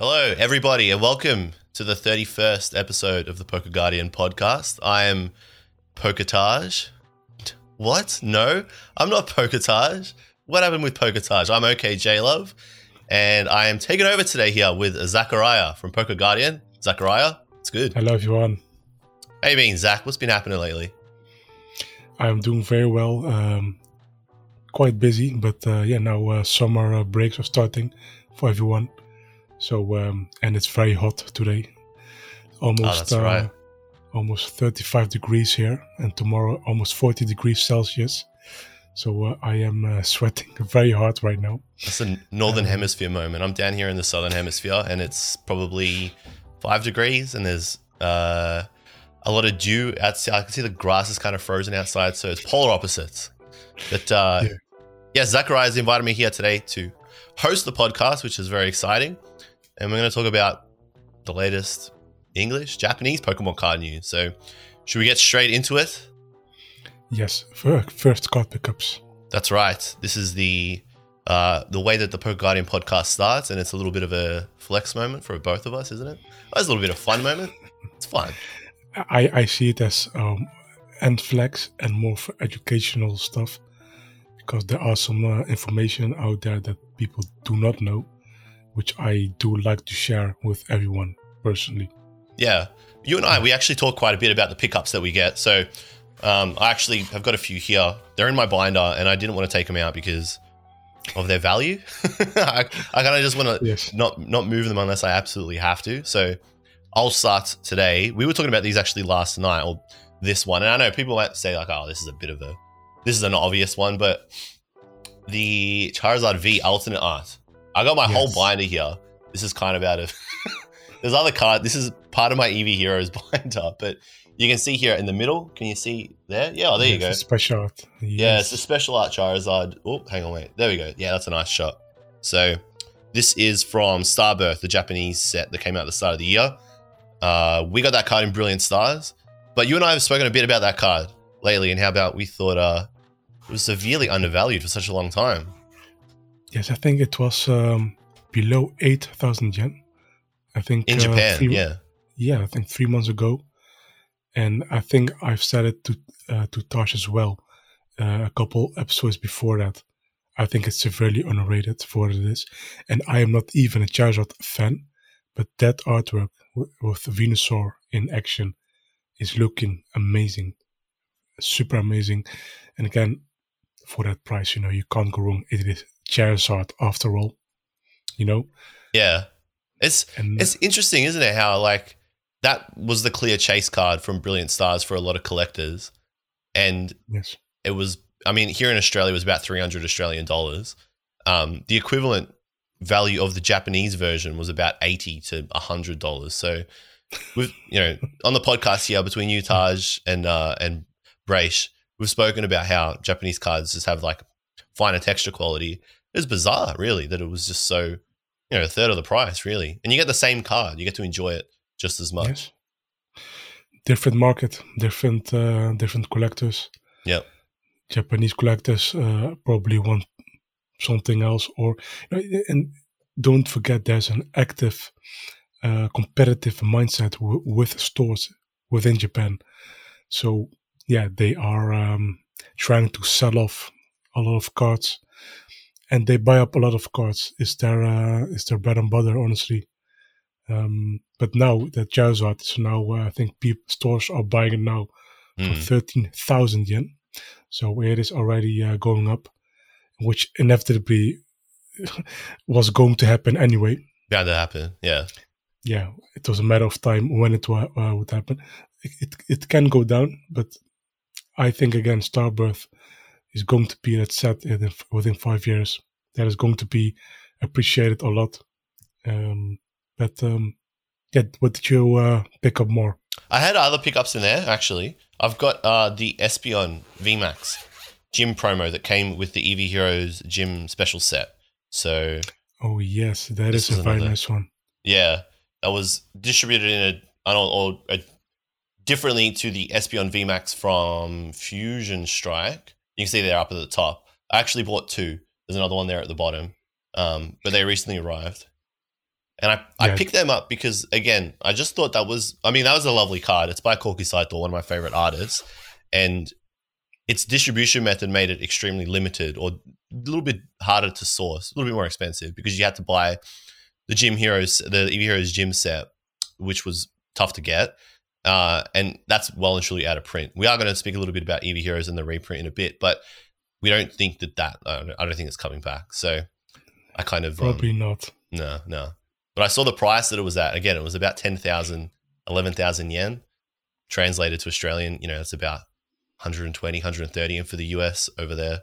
Hello, everybody, and welcome to the 31st episode of the Poke Guardian podcast. I am Poketage. What? No, I'm not Poketage. What happened with Poketage? I'm OK J Love, and I am taking over today here with Zachariah from Poke Guardian. Zachariah, it's good. Hello, everyone. How you been, Zach? What's been happening lately? I'm doing very well. Um, quite busy, but uh, yeah, now uh, summer uh, breaks are starting for everyone. So um, and it's very hot today. Almost Oh, right. uh, almost 35 degrees here, and tomorrow almost 40 degrees Celsius. So uh, I am uh, sweating very hard right now. That's a northern hemisphere moment. I'm down here in the southern hemisphere, and it's probably five degrees, and there's uh, a lot of dew outside. I can see the grass is kind of frozen outside, so it's polar opposites. But uh, Yeah. yeah, Zachariah has invited me here today to host the podcast, which is very exciting, and we're going to talk about the latest English, Japanese Pokemon card news. So, should we get straight into it? Yes, first card pickups. That's right. This is the uh, the way that the Poke Guardian podcast starts, and it's a little bit of a flex moment for both of us, isn't it? That's a little bit of fun moment. It's fun. I, I see it as um, end flex and more for educational stuff because there are some uh, information out there that people do not know, which I do like to share with everyone personally. Yeah, you and I, we actually talk quite a bit about the pickups that we get. So um, I actually have got a few here. They're in my binder, and I didn't want to take them out because of their value. I, I kind of just want to Yes. not not move them unless I absolutely have to. So I'll start today. We were talking about these actually last night, or this one, and I know people might say like, "Oh, this is a bit of a, this is an obvious one," but the Charizard V alternate art. I got my whole binder here. This is kind of out of. There's other card. This is part of my Eevee Heroes binder, but you can see here in the middle. Can you see there? Yeah, oh, there you Yes, go. a Special art. Yeah, it's a special art Charizard. Oh, hang on, wait. There we go. Yeah, that's a nice shot. So, this is from Starbirth, the Japanese set that came out at the start of the year. Uh, we got that card in Brilliant Stars, but you and I have spoken a bit about that card lately and how about we thought uh, it was severely undervalued for such a long time. Yes, I think it was um, below 8,000 yen. I think In uh, Japan, three- yeah. yeah, I think three months ago, and I think I've said it to uh, to Tosh as well uh, a couple episodes before that. I think it's severely underrated for what it is, and I am not even a Charizard fan, but that artwork w- with Venusaur in action is looking amazing, super amazing, and again, for that price, you know, you can't go wrong. It is Charizard after all, you know, Yeah. It's and It's interesting, isn't it? How like that was the clear chase card from Brilliant Stars for a lot of collectors, and yes, it was. I mean, here in Australia, it was about three hundred Australian dollars. Um, the equivalent value of the Japanese version was about eighty to hundred dollars. So, with you know, on the podcast here between you, Taj, and uh, and Brace, we've spoken about how Japanese cards just have like finer texture quality. Was bizarre, really, that it was just so you know a third of the price, really, and you get the same card. You get to enjoy it just as much. Yes. Different market, different uh, different collectors. Yep. Japanese collectors uh, probably want something else, or and don't forget there's an active uh, competitive mindset w- with stores within Japan. So yeah, they are um, trying to sell off a lot of cards, and they buy up a lot of cards. Is their uh, is their bread and butter, honestly. Um, but now that Charizard is now, uh, I think people, stores are buying it now for Mm. 13,000 yen. So it is already uh, going up, which inevitably was going to happen anyway. Bound to happen. Yeah. Yeah, it was a matter of time when it wa- uh, would happen. It, it, it can go down, but I think again, Starbirth is going to be that set in, within five years. That is going to be appreciated a lot. Um, but um, yeah, what did you uh, pick up more? I had other pickups in there actually. I've got uh, the Espeon VMAX gym promo that came with the Eevee Heroes gym special set. So Oh yes, that is a very nice one. yeah, that was distributed in a I don't or a, differently to the Espeon VMAX from Fusion Strike. You can see they're up at the top. I actually bought two. There's another one there at the bottom, um, but they recently arrived. And I, I picked them up because again, I just thought that was I mean, that was a lovely card. It's by Koki Saito, one of my favorite artists. And its distribution method made it extremely limited or a little bit harder to source, a little bit more expensive because you had to buy the Gym Heroes, the Eevee Heroes gym set, which was tough to get. Uh, and that's well and truly out of print. We are going to speak a little bit about Eevee Heroes and the reprint in a bit, but we don't think that that, I don't, I don't think it's coming back. So I kind of, um, Probably not. no, no. But I saw the price that it was at. Again, it was about 10,000, 11,000 yen. Translated to Australian, you know, it's about 120, 130. And for the US over there,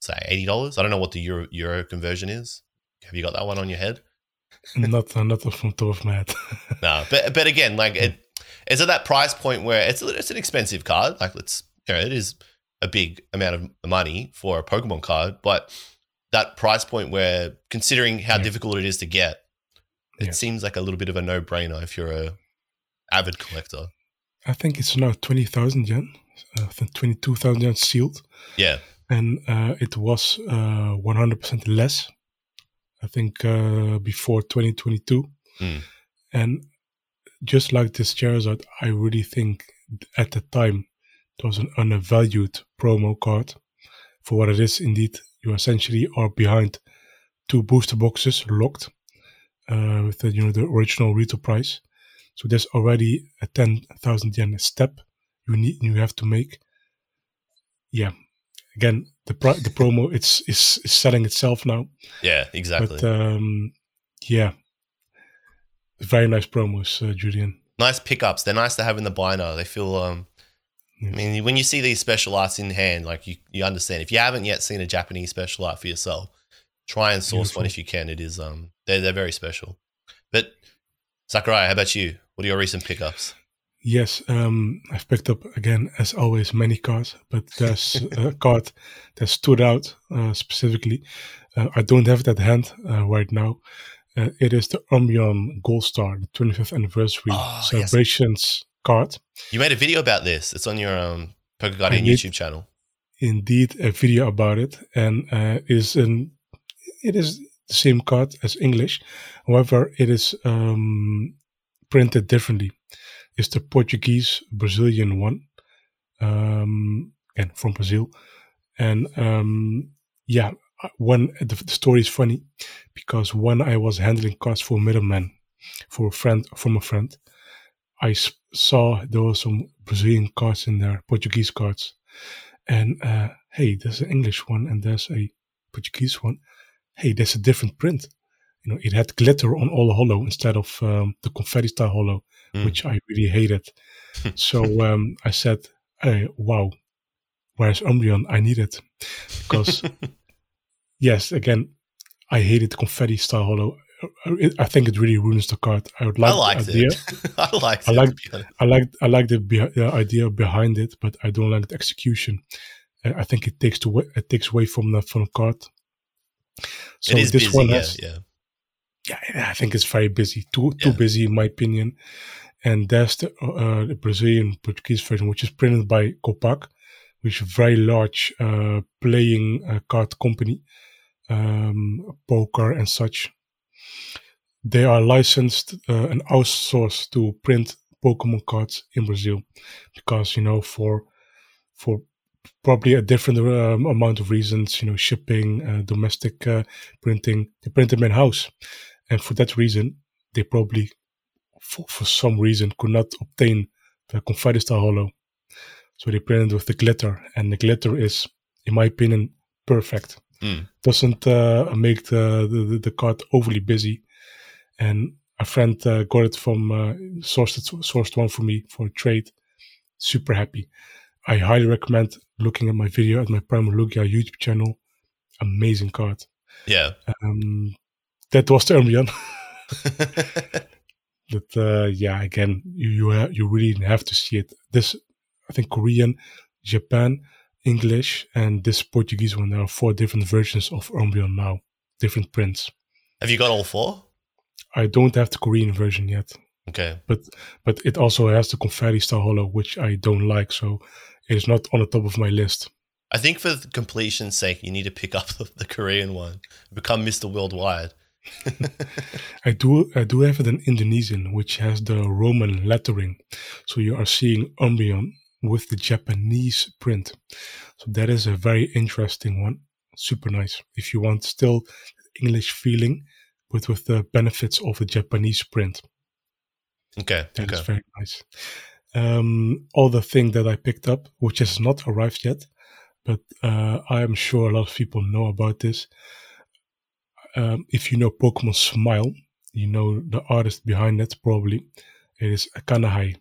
say $80. I don't know what the euro, euro conversion is. Have you got that one on your head? not uh, not from top of my head. No. But, but again, like, it, it's at that price point where it's, it's an expensive card. Like, let's, you know, it is a big amount of money for a Pokemon card. But that price point where, considering how Yeah. difficult it is to get, it Yeah. seems like a little bit of a no-brainer if you're a avid collector. I think it's now twenty thousand yen. Uh, I think twenty two thousand yen sealed, Yeah, and uh, it was uh, one hundred percent less. I think uh, before twenty twenty two, Mm. and just like this Charizard, I really think at the time it was an undervalued promo card for what it is. Indeed, you essentially are behind two booster boxes locked uh, with the you know the original retail price. So there's already a ten thousand yen step you need you have to make. Yeah, again the pri- the promo it's is, is selling itself now, yeah, exactly. but um, yeah, very nice promos, uh, Julian. nice pickups. They're nice to have in the binder. They feel. Um, I mean, when you see these special arts in hand, like you, you understand. If you haven't yet seen a Japanese special art for yourself, try and source one if you can. It is um, they're they're very special. But Zachariah, how about you? What are your recent pickups? Yes, um, I've picked up again, as always, many cards, but there's a card that stood out uh, specifically. Uh, I don't have it at hand uh, right now. Uh, it is the Umbreon Gold Star, the 25th anniversary Oh, celebrations card. You made a video about this. It's on your um, Poke Guardian. YouTube channel. Indeed, a video about it, and uh, is an it is the same card as English. However, it is um, printed differently. It's the Portuguese Brazilian one, um, again from Brazil, and um, yeah, when the, the story is funny because when I was handling cards for middleman for a friend from a friend, I saw there were some Brazilian cards in there, Portuguese cards, and uh, hey, there's an English one and there's a Portuguese one. Hey, there's a different print. You know, it had glitter on all the hollow instead of um, the confetti style hollow, Mm. which I really hated. so um, I said, hey, "Wow, where's Umbreon? I need it because yes, again, I hated the confetti style hollow. Uh, I think it really ruins the card. I would like I liked the idea. it. I liked I it. liked-. I like I like the, be- the idea behind it, but I don't like the execution. Uh, I think it takes to it takes away from the from the card. So it is this busy. one yeah, has, yeah. yeah, I think it's very busy, too too Yeah. busy in my opinion. And that's the, uh, the Brazilian Portuguese version, which is printed by Copag, which is a very large uh, playing uh, card company, um, poker and such. They are licensed uh, and outsourced to print Pokemon cards in Brazil, because you know for for probably a different um, amount of reasons, you know, shipping, uh, domestic uh, printing, they print them in house, and for that reason, they probably for, for some reason could not obtain the style hollow. So they printed with the glitter, and the glitter is, in my opinion, perfect. Mm. Doesn't uh, make the, the the card overly busy. And a friend uh, got it from uh, sourced it, sourced one for me for a trade. Super happy. I highly recommend looking at my video at my Primal Lugia YouTube channel. Amazing card. Yeah. Um, that was the Umbreon. But uh, yeah, again, you you, ha- you really have to see it. This, I think, Korean, Japan, English, and this Portuguese one. There are four different versions of Umbreon now, different prints. Have you got all four? I don't have the Korean version yet, Okay. but but it also has the confetti style hollow, which I don't like, so it is not on the top of my list. I think for the completion's sake, you need to pick up the, the Korean one, become Mr. Worldwide. I do I do have it in Indonesian, which has the Roman lettering. So you are seeing Umbreon with the Japanese print. So that is a very interesting one. Super nice. If you want still English feeling, but with the benefits of a Japanese print. Okay. That okay. is very nice. Um, other thing that I picked up, which has not arrived yet, but uh, I am sure a lot of people know about this. Um, if you know Pokemon Smile, you know the artist behind it probably. It is Kanahei.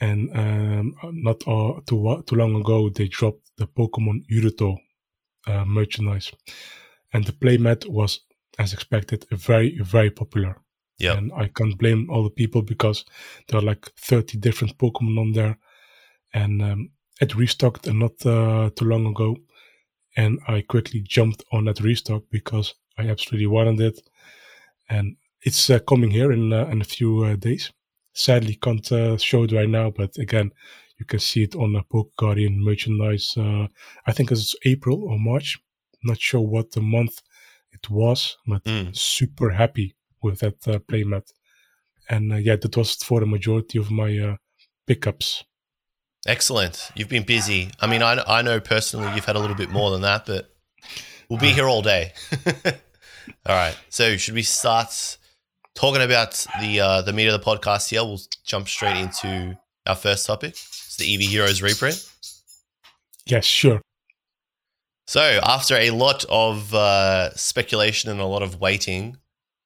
And um, not uh, too, too long ago, they dropped the Pokemon Yurutto uh, merchandise. And the playmat was, as expected, very, very popular. Yeah. And I can't blame all the people because there are like 30 different Pokemon on there. And um, it restocked not uh, too long ago. And I quickly jumped on that restock because I absolutely wanted it. And it's uh, coming here in, uh, in a few uh, days. Sadly, can't uh, show it right now, but again, you can see it on the Poke Guardian merchandise. Uh, I think it's April or March. Not sure what the month it was, but Mm. super happy with that uh, playmat. And uh, yeah, that was for the majority of my uh, pickups. Excellent. You've been busy. I mean, I, I know personally you've had a little bit more than that, but we'll be here all day. all right. So, should we start talking about the uh, the meat of the podcast here? We'll jump straight into our first topic. It's the Eevee Heroes reprint. Yes, sure. So, after a lot of uh, speculation and a lot of waiting,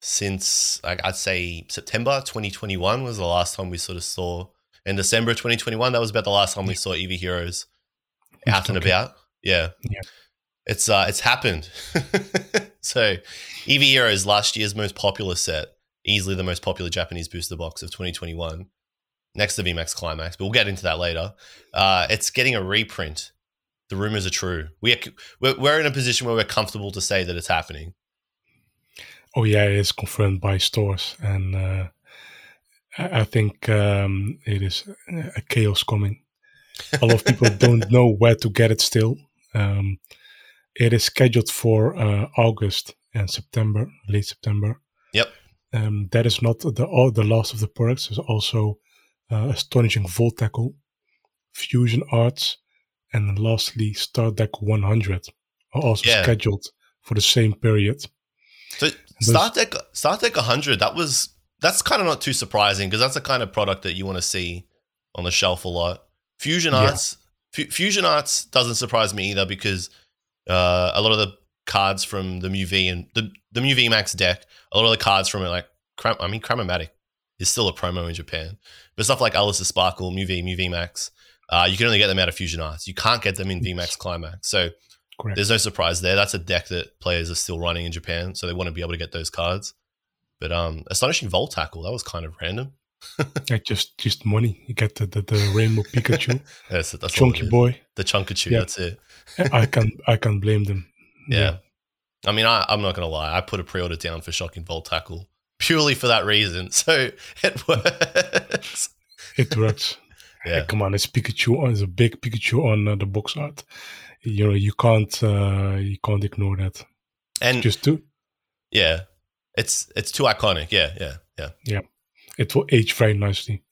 since like I'd say September 2021 was the last time we sort of saw. In December 2021, that was about the last time we saw Eevee Heroes out and Okay. about. Yeah, Yeah. it's uh, it's happened. so, Eevee Heroes, last year's most popular set, easily the most popular Japanese booster box of 2021, next to VMAX Climax. But we'll get into that later. Uh, it's getting a reprint. The rumors are true. We are, we're, we're in a position where we're comfortable to say that it's happening. Oh yeah, it's confirmed by stores, and uh, I think um, it is a chaos coming. A lot of people don't know where to get it still. Um, it is scheduled for uh, August and September, late September. Yep. Um, that is not the all the last of the products. There's also uh, astonishing Volt Tackle, Fusion Arts, and lastly Star Deck 100 are also Yeah. scheduled for the same period. So Star Deck, Star Deck 100, that was that's kind of not too surprising because that's the kind of product that you want to see on the shelf a lot. Fusion Yeah. Arts, Fu- Fusion Arts doesn't surprise me either because uh, a lot of the cards from the Mew V and the the Mew V Max deck, a lot of the cards from it, like Cram- I mean, Cramomatic is still a promo in Japan, but stuff like Elesa's Sparkle, Mew V, Mew V Max, uh, you can only get them out of Fusion Arts. You can't get them in VMAX Climax. So Correct. there's no surprise there. That's a deck that players are still running in Japan, so they want to be able to get those cards. But um, astonishing Volt Tackle that was kind of random. Yeah, just just money. You get the the, the rainbow Pikachu, That's, that's chunky boy. the Chunkachu. Yeah. That's it. I can't. I can blame them. Yeah. I mean, I, I'm not gonna lie. I put a pre-order down for Shocking Volt Tackle purely for that reason. So it works. it works. Yeah. Come on, it's Pikachu. It's a big Pikachu on uh, the box art. You know, you can't uh, you can't ignore that. And Just do. yeah, it's it's too iconic. Yeah, yeah, yeah. Yeah, It will age very nicely,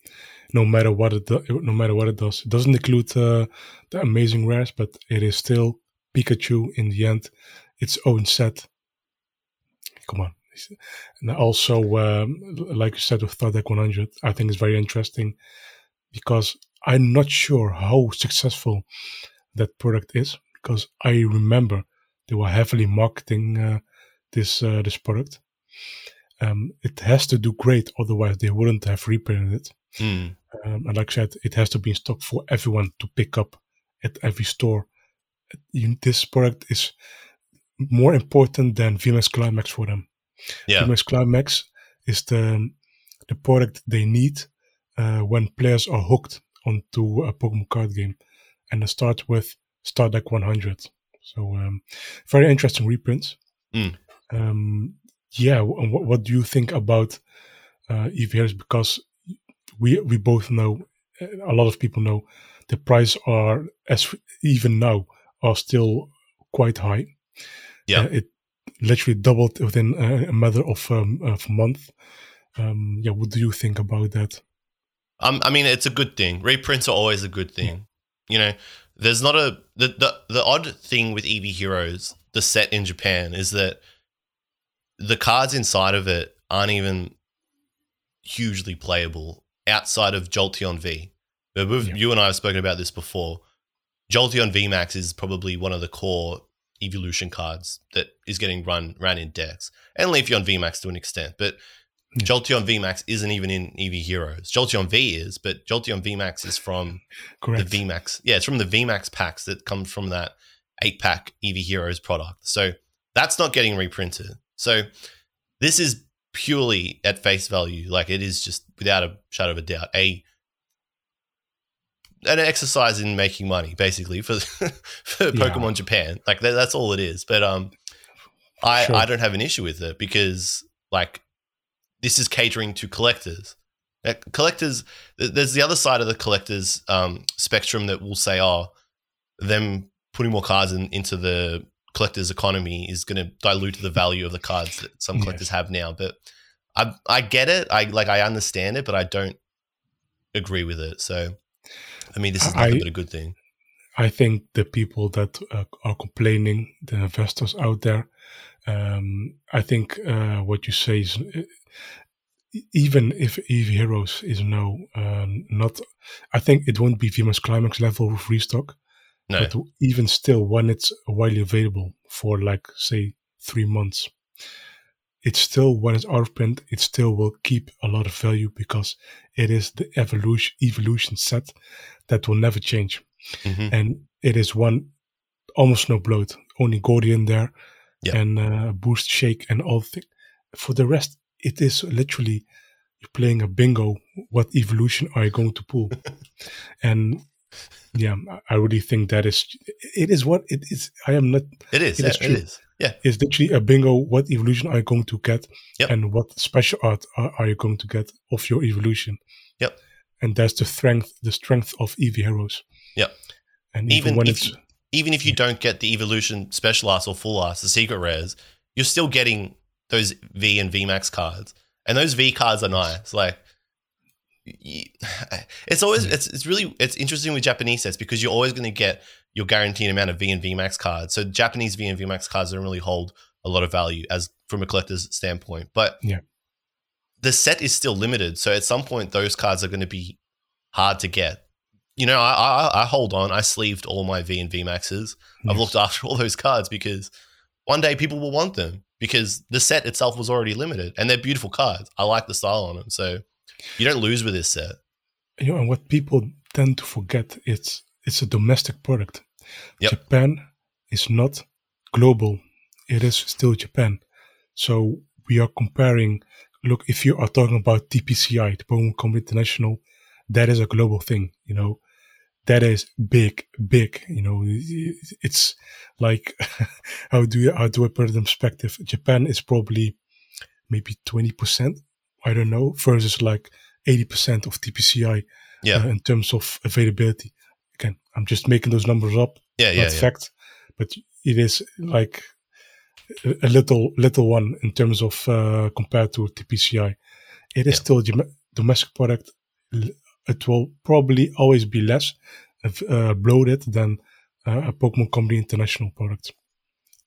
no matter what it do, no matter what it does. It doesn't include uh, the amazing rares, but it is still Pikachu in the end, its own set. Come on. And also, um, like you said with Star Deck 100, I think it's very interesting because I'm not sure how successful that product is because I remember they were heavily marketing uh, this uh, this product. Um, it has to do great, otherwise they wouldn't have reprinted it. Hmm. Um, and like I said, it has to be in stock for everyone to pick up at every store. This product is more important than VMAX Climax for them. Yeah, VMAX Climax is the the product they need uh, when players are hooked onto a Pokemon card game, and it starts with Star Deck 100. So um, very interesting reprints. Mm. Um, yeah, wh- what, what do you think about uh, EVRs? Because we we both know, uh, a lot of people know, the price are as even now are still quite high. Yeah. Uh, it literally doubled within a, a matter of um, of a month. Um, yeah, what do you think about that? Um, I mean, it's a good thing. Reprints are always a good thing. You know, there's not a the, the the odd thing with Eevee Heroes, the set in Japan, is that the cards inside of it aren't even hugely playable outside of Jolteon V. But we've- Yeah. You and I have spoken about this before. Jolteon VMAX is probably one of the core evolution cards that is getting run ran in decks, and Leafeon VMAX to an extent. But Yeah. Jolteon VMAX isn't even in Eevee Heroes. Jolteon V is, but Jolteon VMAX is from Correct. the VMAX. Yeah, it's from the VMAX packs that come from that eight pack Eevee Heroes product. So that's not getting reprinted. So this is purely at face value, like it is just without a shadow of a doubt, a an exercise in making money, basically for for Yeah. Pokemon Japan. Like that, that's all it is. But um, I Sure. I don't have an issue with it because like this is catering to collectors. Uh, collectors, there's the other side of the collectors um, spectrum that will say, oh, them putting more cards in, into the collectors economy is going to dilute the value of the cards that some collectors have now. But I I get it. I like I understand it, but I don't agree with it. So I mean, this is nothing I- but a good thing. I think the people that uh, are complaining, the investors out there, um, I think uh, what you say is, uh, even if Eevee Heroes is no, um, not, I think it won't be VMAX Climax level of restock, No, but even still, when it's widely available for like, say, three months, it's still, when it's out of print, it still will keep a lot of value because it is the evolution, evolution set that will never change Mhm. and it is one almost no bloat, only Gordian there, Yeah. and uh, boost shake and all things. For the rest, it is literally playing a bingo. What evolution are you going to pull? and yeah, I- really think that is it is what it is. I am not. it is. it yeah, is true. is. Yeah, It's literally a bingo. What evolution are you going to get? Yep. And what special art are, are you going to get of your evolution? Yep. And that's the strength, the strength of Eevee heroes. Yep. And even even when if it's even if you don't get the evolution special arts or full arts, the secret rares, you're still getting those V and V Max cards, and those V cards are nice. Like, it's always mm. it's it's really it's interesting with Japanese sets because you're always going to get your guaranteed amount of V and V Max cards. So Japanese V and V Max cards don't really hold a lot of value as from a collector's standpoint, but Yeah. the set is still limited. So at some point, those cards are going to be hard to get. You know, I, I I hold on. I sleeved all my V and V Maxes. I've looked after all those cards because one day people will want them because the set itself was already limited and they're beautiful cards. I like the style on them. So you don't lose with this set. you know, and what people tend to forget it's it's a domestic product. Yep. Japan is not global; it is still Japan. So we are comparing. Look, if you are talking about TPCI, the Pokemon Company International, that is a global thing. You know, that is big, big. You know, it's like how do you how do I put it in perspective? Japan is probably maybe twenty percent. I don't know versus like eighty percent of TPCI Yeah. uh, in terms of availability. Again, I'm just making those numbers up, yeah. Yeah. yeah. fact, but it is like a little little one in terms of uh, compared to TPCI. It is Yeah. still domestic product. It will probably always be less uh, bloated than uh, a Pokemon Company International product.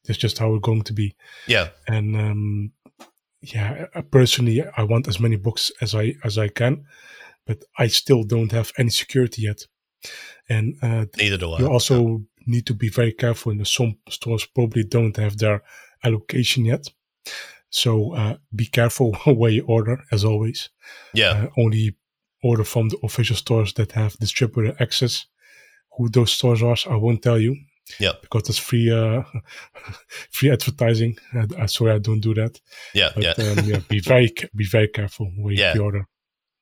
That's just how it's going to be. Yeah. And um, yeah, personally, I want as many books as I as I can, but I still don't have any security yet. And uh, Neither do I. you also need to be very careful. And some stores probably don't have their allocation yet, so uh, be careful where you order. As always, yeah. uh, only order from the official stores that have distributor access. Who those stores are, I won't tell you. Yep. Because it's free, uh, free advertising. Uh, I sorry, I don't do that. yeah. But yeah. um, yeah, be very, be very careful where you Yeah. pre-order.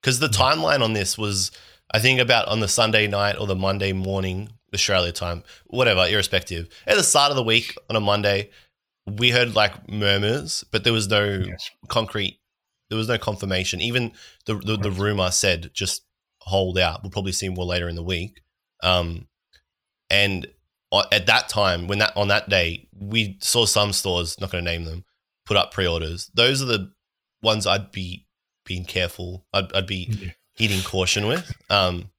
Because the timeline on this was, I think, about on the Sunday night or the Monday morning, Australia time, whatever, irrespective. At the start of the week on a Monday, we heard like murmurs, but there was no Yes. concrete, there was no confirmation. Even the the, the rumor said just hold out. We'll probably see more later in the week. Um, and at that time, when that on that day, we saw some stores, not going to name them, put up pre-orders. Those are the ones I'd be being careful. I'd, I'd be Yeah. heeding caution with. Um,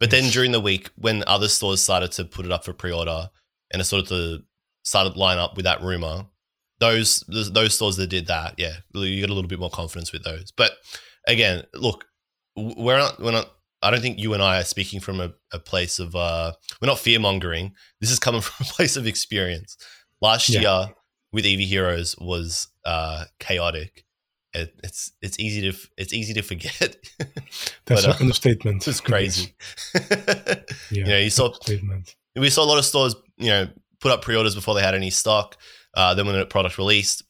but then during the week, when other stores started to put it up for pre-order, and it sort of started to line up with that rumor, those those those stores that did that, yeah, you get a little bit more confidence with those. But again, look, we're not we're not. I don't think you and I are speaking from a, a place of uh, we're not fear mongering. This is coming from a place of experience. Last Yeah. year with Eevee Heroes was uh, chaotic. It, it's it's easy to it's easy to forget. That's But, uh, an understatement. it's crazy. Yeah. you know, you saw Understatement. we saw a lot of stores, you know, put up pre-orders before they had any stock. Uh, then when the product released,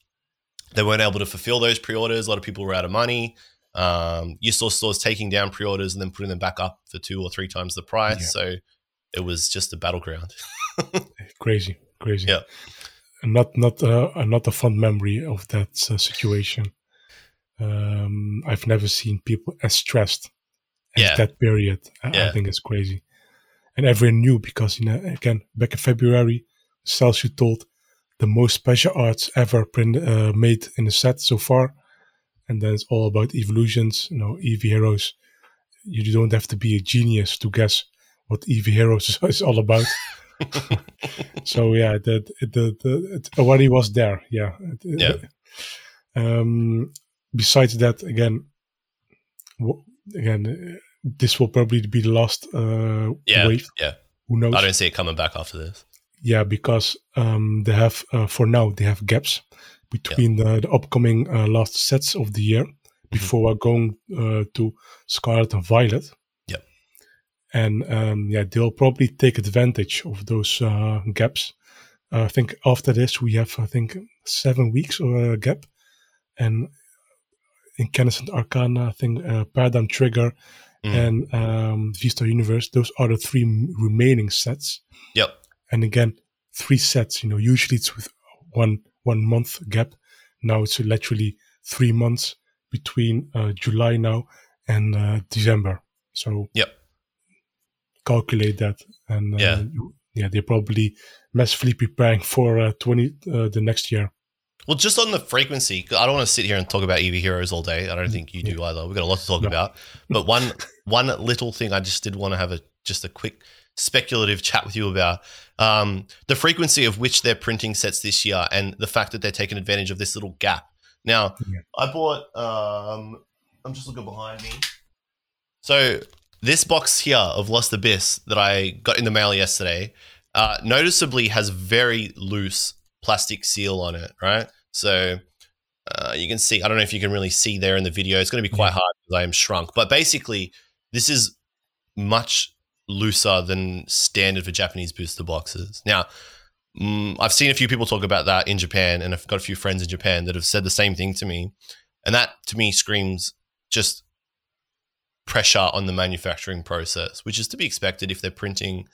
they weren't able to fulfill those pre-orders. A lot of people were out of money. Um, you saw stores taking down pre-orders and then putting them back up for two or three times the price. Yeah. So it was just a battleground. Crazy. Crazy. Yeah. And not not uh, not a fun memory of that uh, situation. Um, I've never seen people as stressed as Yeah. that period. I, I think it's crazy. And everyone knew because you know again back in February, Celsius told the most special arts ever print, uh, made in a set so far, and then it's all about evolutions. You know, Eevee heroes. You don't have to be a genius to guess what Eevee heroes is all about. so yeah, the the the it already was there. Yeah. Yeah. Um, besides that, again, w- again, this will probably be the last uh, Yeah, wave. yeah. Who knows? I don't see it coming back after this. Yeah, because um, they have uh, for now they have gaps between the, the upcoming uh, last sets of the year before we're going uh, to Scarlet and Violet. Yep. And um, yeah, they'll probably take advantage of those uh, gaps. Uh, I think after this we have I think seven weeks or a gap, and Incandescent Arcana, I think uh, Paradigm Trigger, Mm. and um, V Star Universe. Those are the three m- remaining sets Yep. And again three sets you know usually it's with one one month gap now it's literally three months between uh, july now and uh, december so Yep. calculate that and uh, Yeah. yeah they're probably massively preparing for uh, 20 uh, the next year Well, just on the frequency, I don't want to sit here and talk about Eevee heroes all day. I don't think you do either. We've got a lot to talk No. about. But one one little thing I just did want to have a just a quick speculative chat with you about um, the frequency of which they're printing sets this year, and the fact that they're taking advantage of this little gap. Now, Yeah. I bought. Um, I'm just looking behind me. So this box here of Lost Abyss that I got in the mail yesterday, uh, noticeably has very loose plastic seal on it, right? So uh, you can see, I don't know if you can really see there in the video. It's going to be quite Yeah. hard because I am shrunk. But basically, this is much looser than standard for Japanese booster boxes. Now, mm, I've seen a few people talk about that in Japan, and I've got a few friends in Japan that have said the same thing to me. And that to me screams just pressure on the manufacturing process, which is to be expected if they're printing.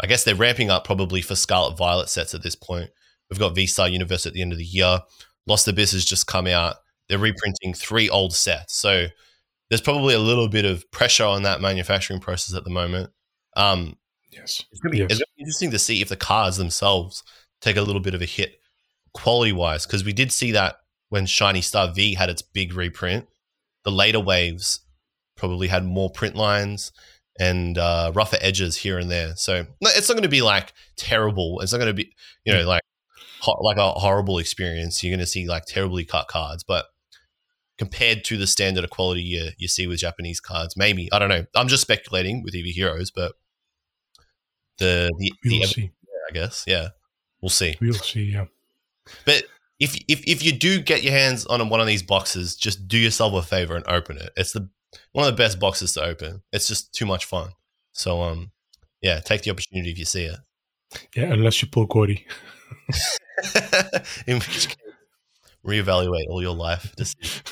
I guess they're ramping up probably for Scarlet Violet sets at this point. We've got V Star Universe at the end of the year. Lost Abyss has just come out. They're reprinting three old sets. So there's probably a little bit of pressure on that manufacturing process at the moment. Um, yes it's going to be, Yes. it's gonna be interesting to see if the cards themselves take a little bit of a hit quality wise, because we did see that when Shiny Star V had its big reprint. The later waves probably had more print lines and uh, rougher edges here and there. So no, it's not going to be like terrible. It's not going to be, you know, like ho- like a horrible experience. You're going to see like terribly cut cards, but compared to the standard of quality you, you see with Japanese cards, maybe I don't know. I'm just speculating with Eevee Heroes, but the the, we the will see I guess yeah, we'll see. we will see yeah But if if if you do get your hands on one of these boxes, just do yourself a favor and open it. It's the one of the best boxes to open. It's just too much fun. So um, yeah, take the opportunity if you see it. yeah unless you pull Gordy. In which case, reevaluate all your life. decisions.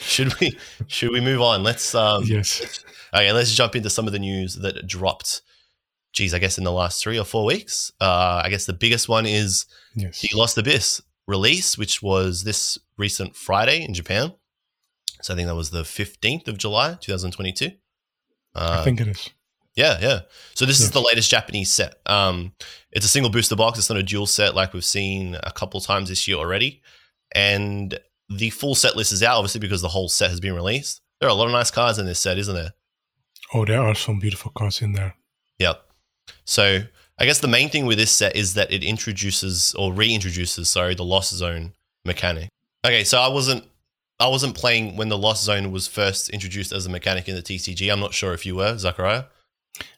should we should we move on? Let's um yes okay, let's jump into some of the news that dropped. Geez, I guess in the last three or four weeks. Uh, I guess the biggest one is yes the Lost Abyss release, which was this recent Friday in Japan. So I think that was the 15th of July, 2022. Uh, i think it is yeah, yeah. So this is the latest Japanese set. Um, it's a single booster box. It's not a dual set like we've seen a couple times this year already. and the full set list is out, obviously because the whole set has been released. There are a lot of nice cards in this set, isn't there? Oh, there are some beautiful cards in there. Yep. So I guess the main thing with this set is that it introduces or reintroduces, sorry, the lost zone mechanic. Okay, so I wasn't I wasn't playing when the lost zone was first introduced as a mechanic in the TCG. I'm not sure if you were, Zachariah.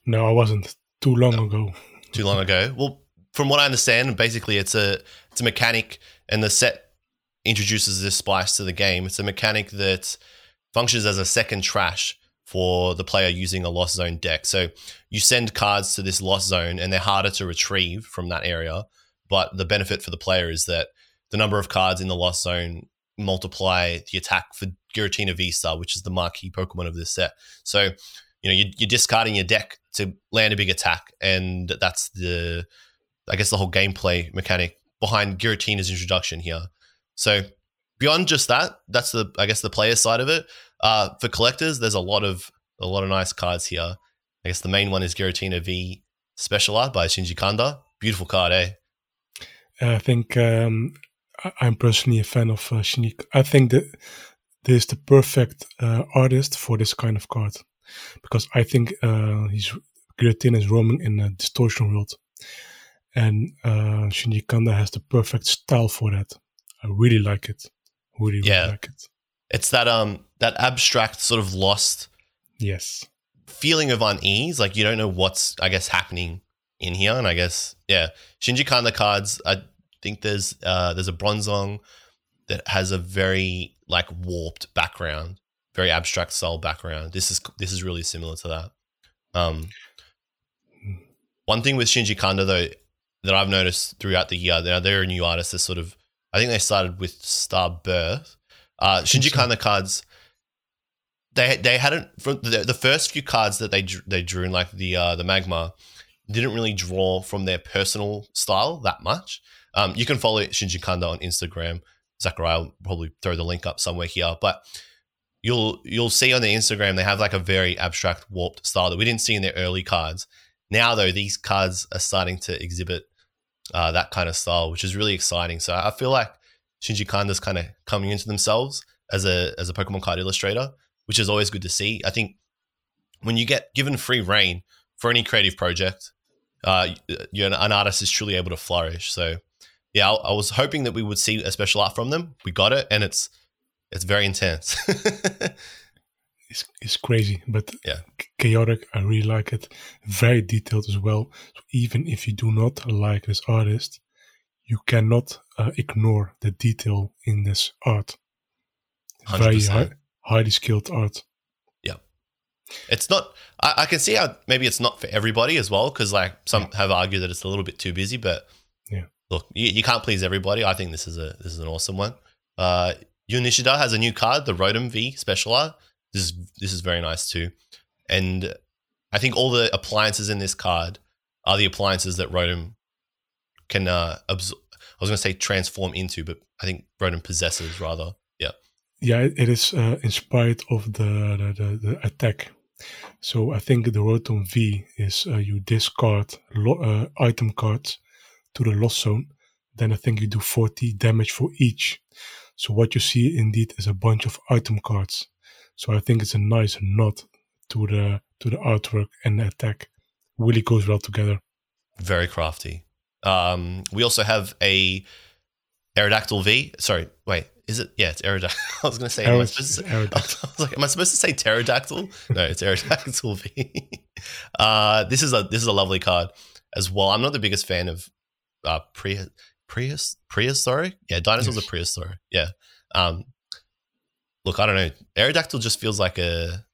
No, I wasn't. Too long no. ago. Too long ago. Well, from what I understand, basically it's a it's a mechanic and the set introduces this spice to the game. It's a mechanic that functions as a second trash for the player using a lost zone deck. So you send cards to this lost zone and they're harder to retrieve from that area. But the benefit for the player is that the number of cards in the lost zone multiply the attack for Giratina V-Star, which is the marquee Pokemon of this set. So, you know, you're discarding your deck to land a big attack. And that's the, I guess, the whole gameplay mechanic behind Giratina's introduction here. So beyond just that, that's the I guess the player side of it. Uh, for collectors, there's a lot of a lot of nice cards here. I guess the main one is Giratina V Special Art by Shinji Kanda. Beautiful card, eh? I think um, I'm personally a fan of uh, Shinji. I think that this is the perfect uh, artist for this kind of card because I think uh, he's Giratina is roaming in a distortion world, and uh, Shinji Kanda has the perfect style for that. I really like it. Really yeah. like it. It's that um that abstract sort of lost yes feeling of unease. Like you don't know what's I guess happening in here, and I guess yeah, Shinji Kanda cards. I think there's uh there's a Bronzong that has a very like warped background, very abstract style background. This is this is really similar to that. Um, hmm. one thing with Shinji Kanda though that I've noticed throughout the year, now they're a new artist. They're sort of I think they started with Star Birth. Uh, Shinji cards. They they hadn't from the, the first few cards that they drew, they drew in like the uh, the magma didn't really draw from their personal style that much. Um, you can follow Shinji Kanda on Instagram. Zachariah will probably throw the link up somewhere here, but you'll you'll see on their Instagram they have like a very abstract warped style that we didn't see in their early cards. Now though, these cards are starting to exhibit uh, that kind of style, which is really exciting. So I feel like Shinji Kanda's kind of coming into themselves as a as a Pokemon card illustrator, which is always good to see. I think when you get given free reign for any creative project, uh, you're an, artist is truly able to flourish. So yeah, I, I, was hoping that we would see a special art from them. We got it, and it's it's very intense. it's, it's crazy, but yeah, chaotic. I really like it. Very detailed as well. So even if you do not like this artist, you cannot uh, ignore the detail in this art. 100%. Very high, highly skilled art. Yeah, it's not. I, I, can see how maybe it's not for everybody as well, because like some yeah. have argued that it's a little bit too busy. But yeah, look, you, you can't please everybody. I think this is a this is an awesome one. Uh, Yu Nishida has a new card, the Rotom V Special Art. This is this is very nice too, and I think all the appliances in this card are the appliances that Rotom can uh, absorb. I was going to say transform into, but I think Rotom possesses rather. Yeah. Yeah, it is uh, inspired of the, the, the, the, attack. So I think the Rotom V is uh, you discard lo- uh, item cards to the lost zone. Then I think you do 40 damage for each. So what you see indeed is a bunch of item cards. So I think it's a nice nod to the to the artwork and the attack. Really goes well together. Very crafty. Um, we also have a Aerodactyl V. Sorry, wait, is it? Yeah, it's Aerodactyl. I was going to say, am I, supposed to, say I was like, am I supposed to say pterodactyl? No, it's Aerodactyl V. Uh, this is a this is a lovely card as well. I'm not the biggest fan of uh, pre Prius prehistoric. Yeah, dinosaurs yes. are prehistoric. Yeah. Um, look, I don't know. Aerodactyl just feels like a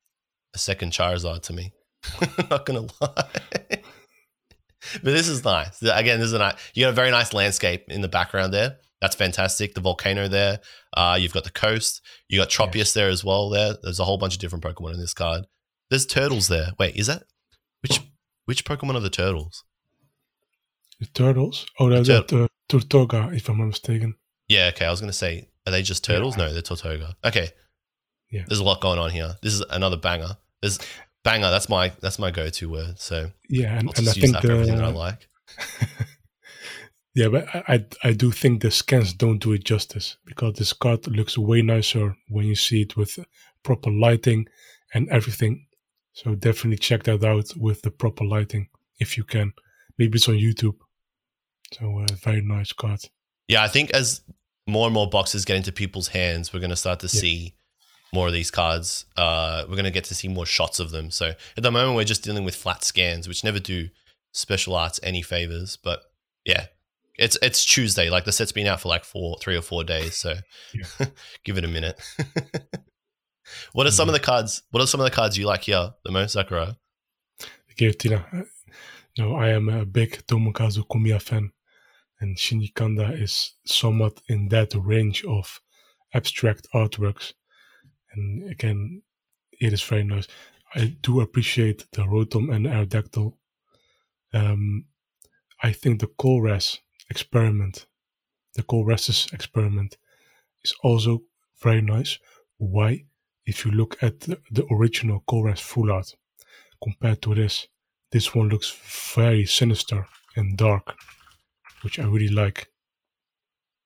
a second Charizard to me. Not gonna lie. but this is nice. Again, this is a nice. You got a very nice landscape in the background there. That's fantastic. The volcano there. Uh, you've got the coast. You got Tropius yes. there as well. There. There's a whole bunch of different Pokemon in this card. There's turtles there. Wait, is that which which Pokemon are the turtles? The turtles? Oh, they're the tur- uh, if I'm not mistaken. Yeah. Okay. I was gonna say, are they just turtles? Yeah. No, they're Tirtouga. Okay. Yeah. There's a lot going on here. This is another banger. There's banger. That's my that's my go-to word. So yeah, and, and I think the, everything that I like. Yeah, but I, I I do think the scans don't do it justice because this card looks way nicer when you see it with proper lighting and everything. So definitely check that out with the proper lighting if you can. Maybe it's on YouTube. So uh, very nice card. Yeah, I think as more and more boxes get into people's hands, we're going to start to Yeah. see more of these cards. Uh, we're going to get to see more shots of them. So at the moment, we're just dealing with flat scans, which never do special arts any favors. But yeah, it's it's Tuesday. Like the set's been out for like four, three or four days. So give it a minute. what are some of the cards? What are some of the cards you like here the most, Sakura? Guillotina. Uh, No, I am a big Tomokazu Komiya fan, and Shinji Kanda is somewhat in that range of abstract artworks. And again, it is very nice. I do appreciate the Rotom and Aerodactyl. Um, I think the Colress experiment, the Colress's experiment, is also very nice. Why? If you look at the, the original Colress full art compared to this, this one looks very sinister and dark, which I really like.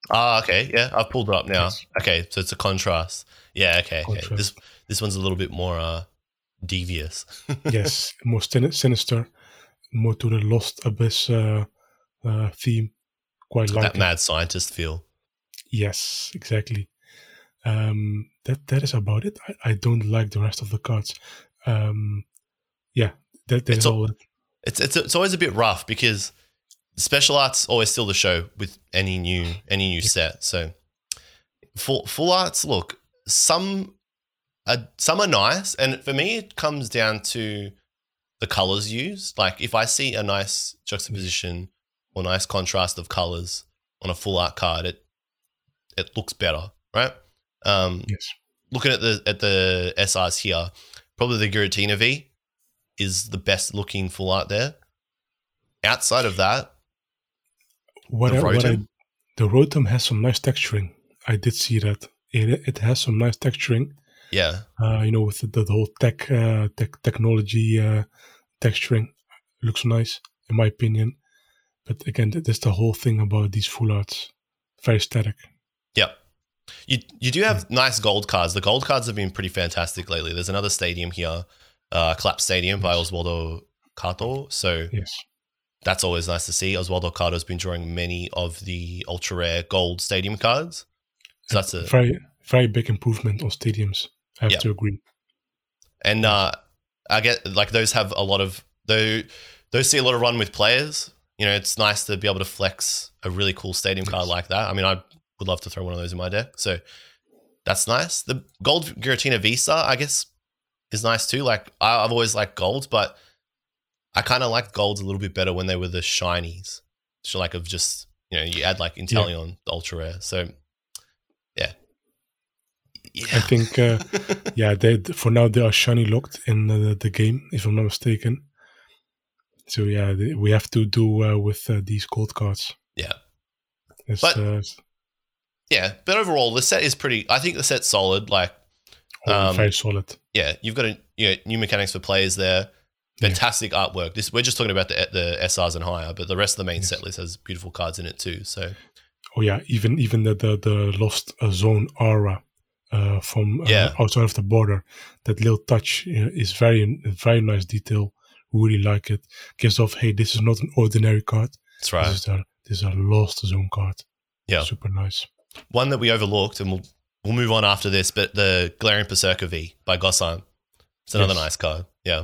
Ah, okay, yeah, I've pulled it up now. Yes. Okay, so it's a contrast. Yeah, okay, okay. This this one's a little bit more uh devious. yes, more sinister, more to the Lost Abyss uh, uh, theme. Quite like that it. mad scientist feel. Yes, exactly. Um, that that is about it. I, I don't like the rest of the cards. Um, yeah, that, that It's is a- all. It's it's it's always a bit rough because special arts always still the show with any new any new set. So full full arts, look, some are some are nice, and for me it comes down to the colors used. Like if I see a nice juxtaposition or nice contrast of colors on a full art card, it it looks better, right? Um, Yes. looking at the at the SRs here, probably the Giratina V is the best looking full art there. Outside of that, What, The I, what I, Rotom? the Rotom has some nice texturing. I did see that. It, it has some nice texturing. yeah, Uh, you know, with the, the whole tech, uh, tech technology uh, texturing, looks nice in my opinion. But again, th- that's the whole thing about these full arts. Very static. Yeah. You you do have nice gold cards. The gold cards have been pretty fantastic lately. There's another stadium here, uh, Clap Stadium by Oswaldo Kato. So Yes. That's always nice to see. Oswaldo Kato's been drawing many of the ultra rare gold stadium cards. So that's a very very big improvement on stadiums. I have Yeah. to agree. and uh, I get like those have a lot of though those see a lot of run with players. You know, it's nice to be able to flex a really cool stadium card like that. I mean, I would love to throw one of those in my deck. So that's nice. The gold Giratina VSTAR, I guess, is nice too. Like I, I've always liked gold, but I kind of liked golds a little bit better when they were the shinies. So like of just you know you add like Inteleon, the ultra rare. So yeah, yeah. I think, uh, yeah, they for now they are shiny locked in the, the game, if I'm not mistaken. So yeah, they, we have to do uh, with uh, these gold cards. Yeah. It's, But- uh, yeah, but overall the set is pretty. I think the set's solid. Like oh, um, very solid. yeah, you've got a you know, new mechanics for players there. Yeah. Fantastic artwork. This we're just talking about the the SRs and higher, but the rest of the main Yes. set list has beautiful cards in it too. So Oh yeah, even even the the, the lost uh, zone aura uh, from uh, Yeah. outside of the border, that little touch uh, is very very nice detail. Really like it. Gives off, hey, this is not an ordinary card. that's right. This is a this is a lost zone card. Yeah. super nice. One that we overlooked, and we'll we'll move on after this, but the Galarian Perrserker V by Gossheim. It's another Yes. nice card. Yeah,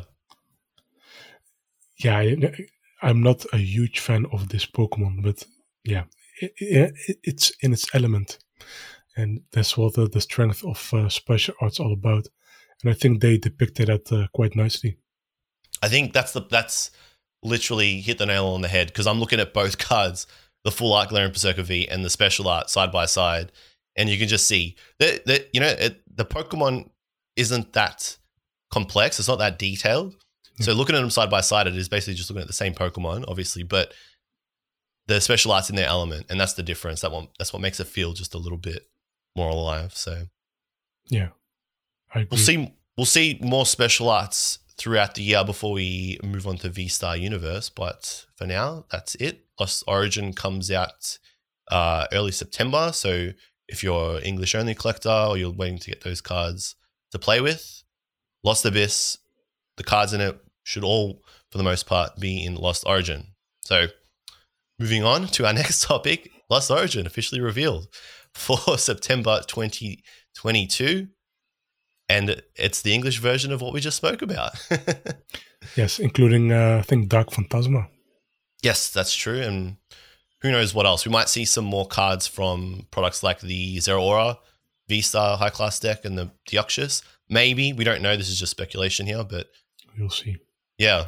yeah, I, I'm not a huge fan of this Pokemon, but yeah, it, it, it's in its element, and that's what the, the strength of uh, special arts all about. And I think they depicted that uh, quite nicely. I think that's the that's literally hit the nail on the head because I'm looking at both cards, the full art Galarian Perrserker V and the special art side by side, and you can just see that that you know it, the Pokemon isn't that complex. It's not that detailed. So looking at them side by side, it is basically just looking at the same Pokemon, obviously, but the special arts in their element, and that's the difference. That one that's what makes it feel just a little bit more alive. So Yeah, we'll see we'll see more special arts throughout the year before we move on to V Star Universe. But for now, that's it. Lost Origin comes out uh, early September. So if you're English only collector or you're waiting to get those cards to play with, Lost Abyss, the cards in it should all, for the most part, be in Lost Origin. So moving on to our next topic, Lost Origin officially revealed for September 2022. And it's the English version of what we just spoke about. yes, including, uh, I think, Dark Phantasma. Yes, that's true. And who knows what else? We might see some more cards from products like the Zeraora V Star high class deck and the Deoxys. Maybe. We don't know. This is just speculation here, but we'll see. Yeah.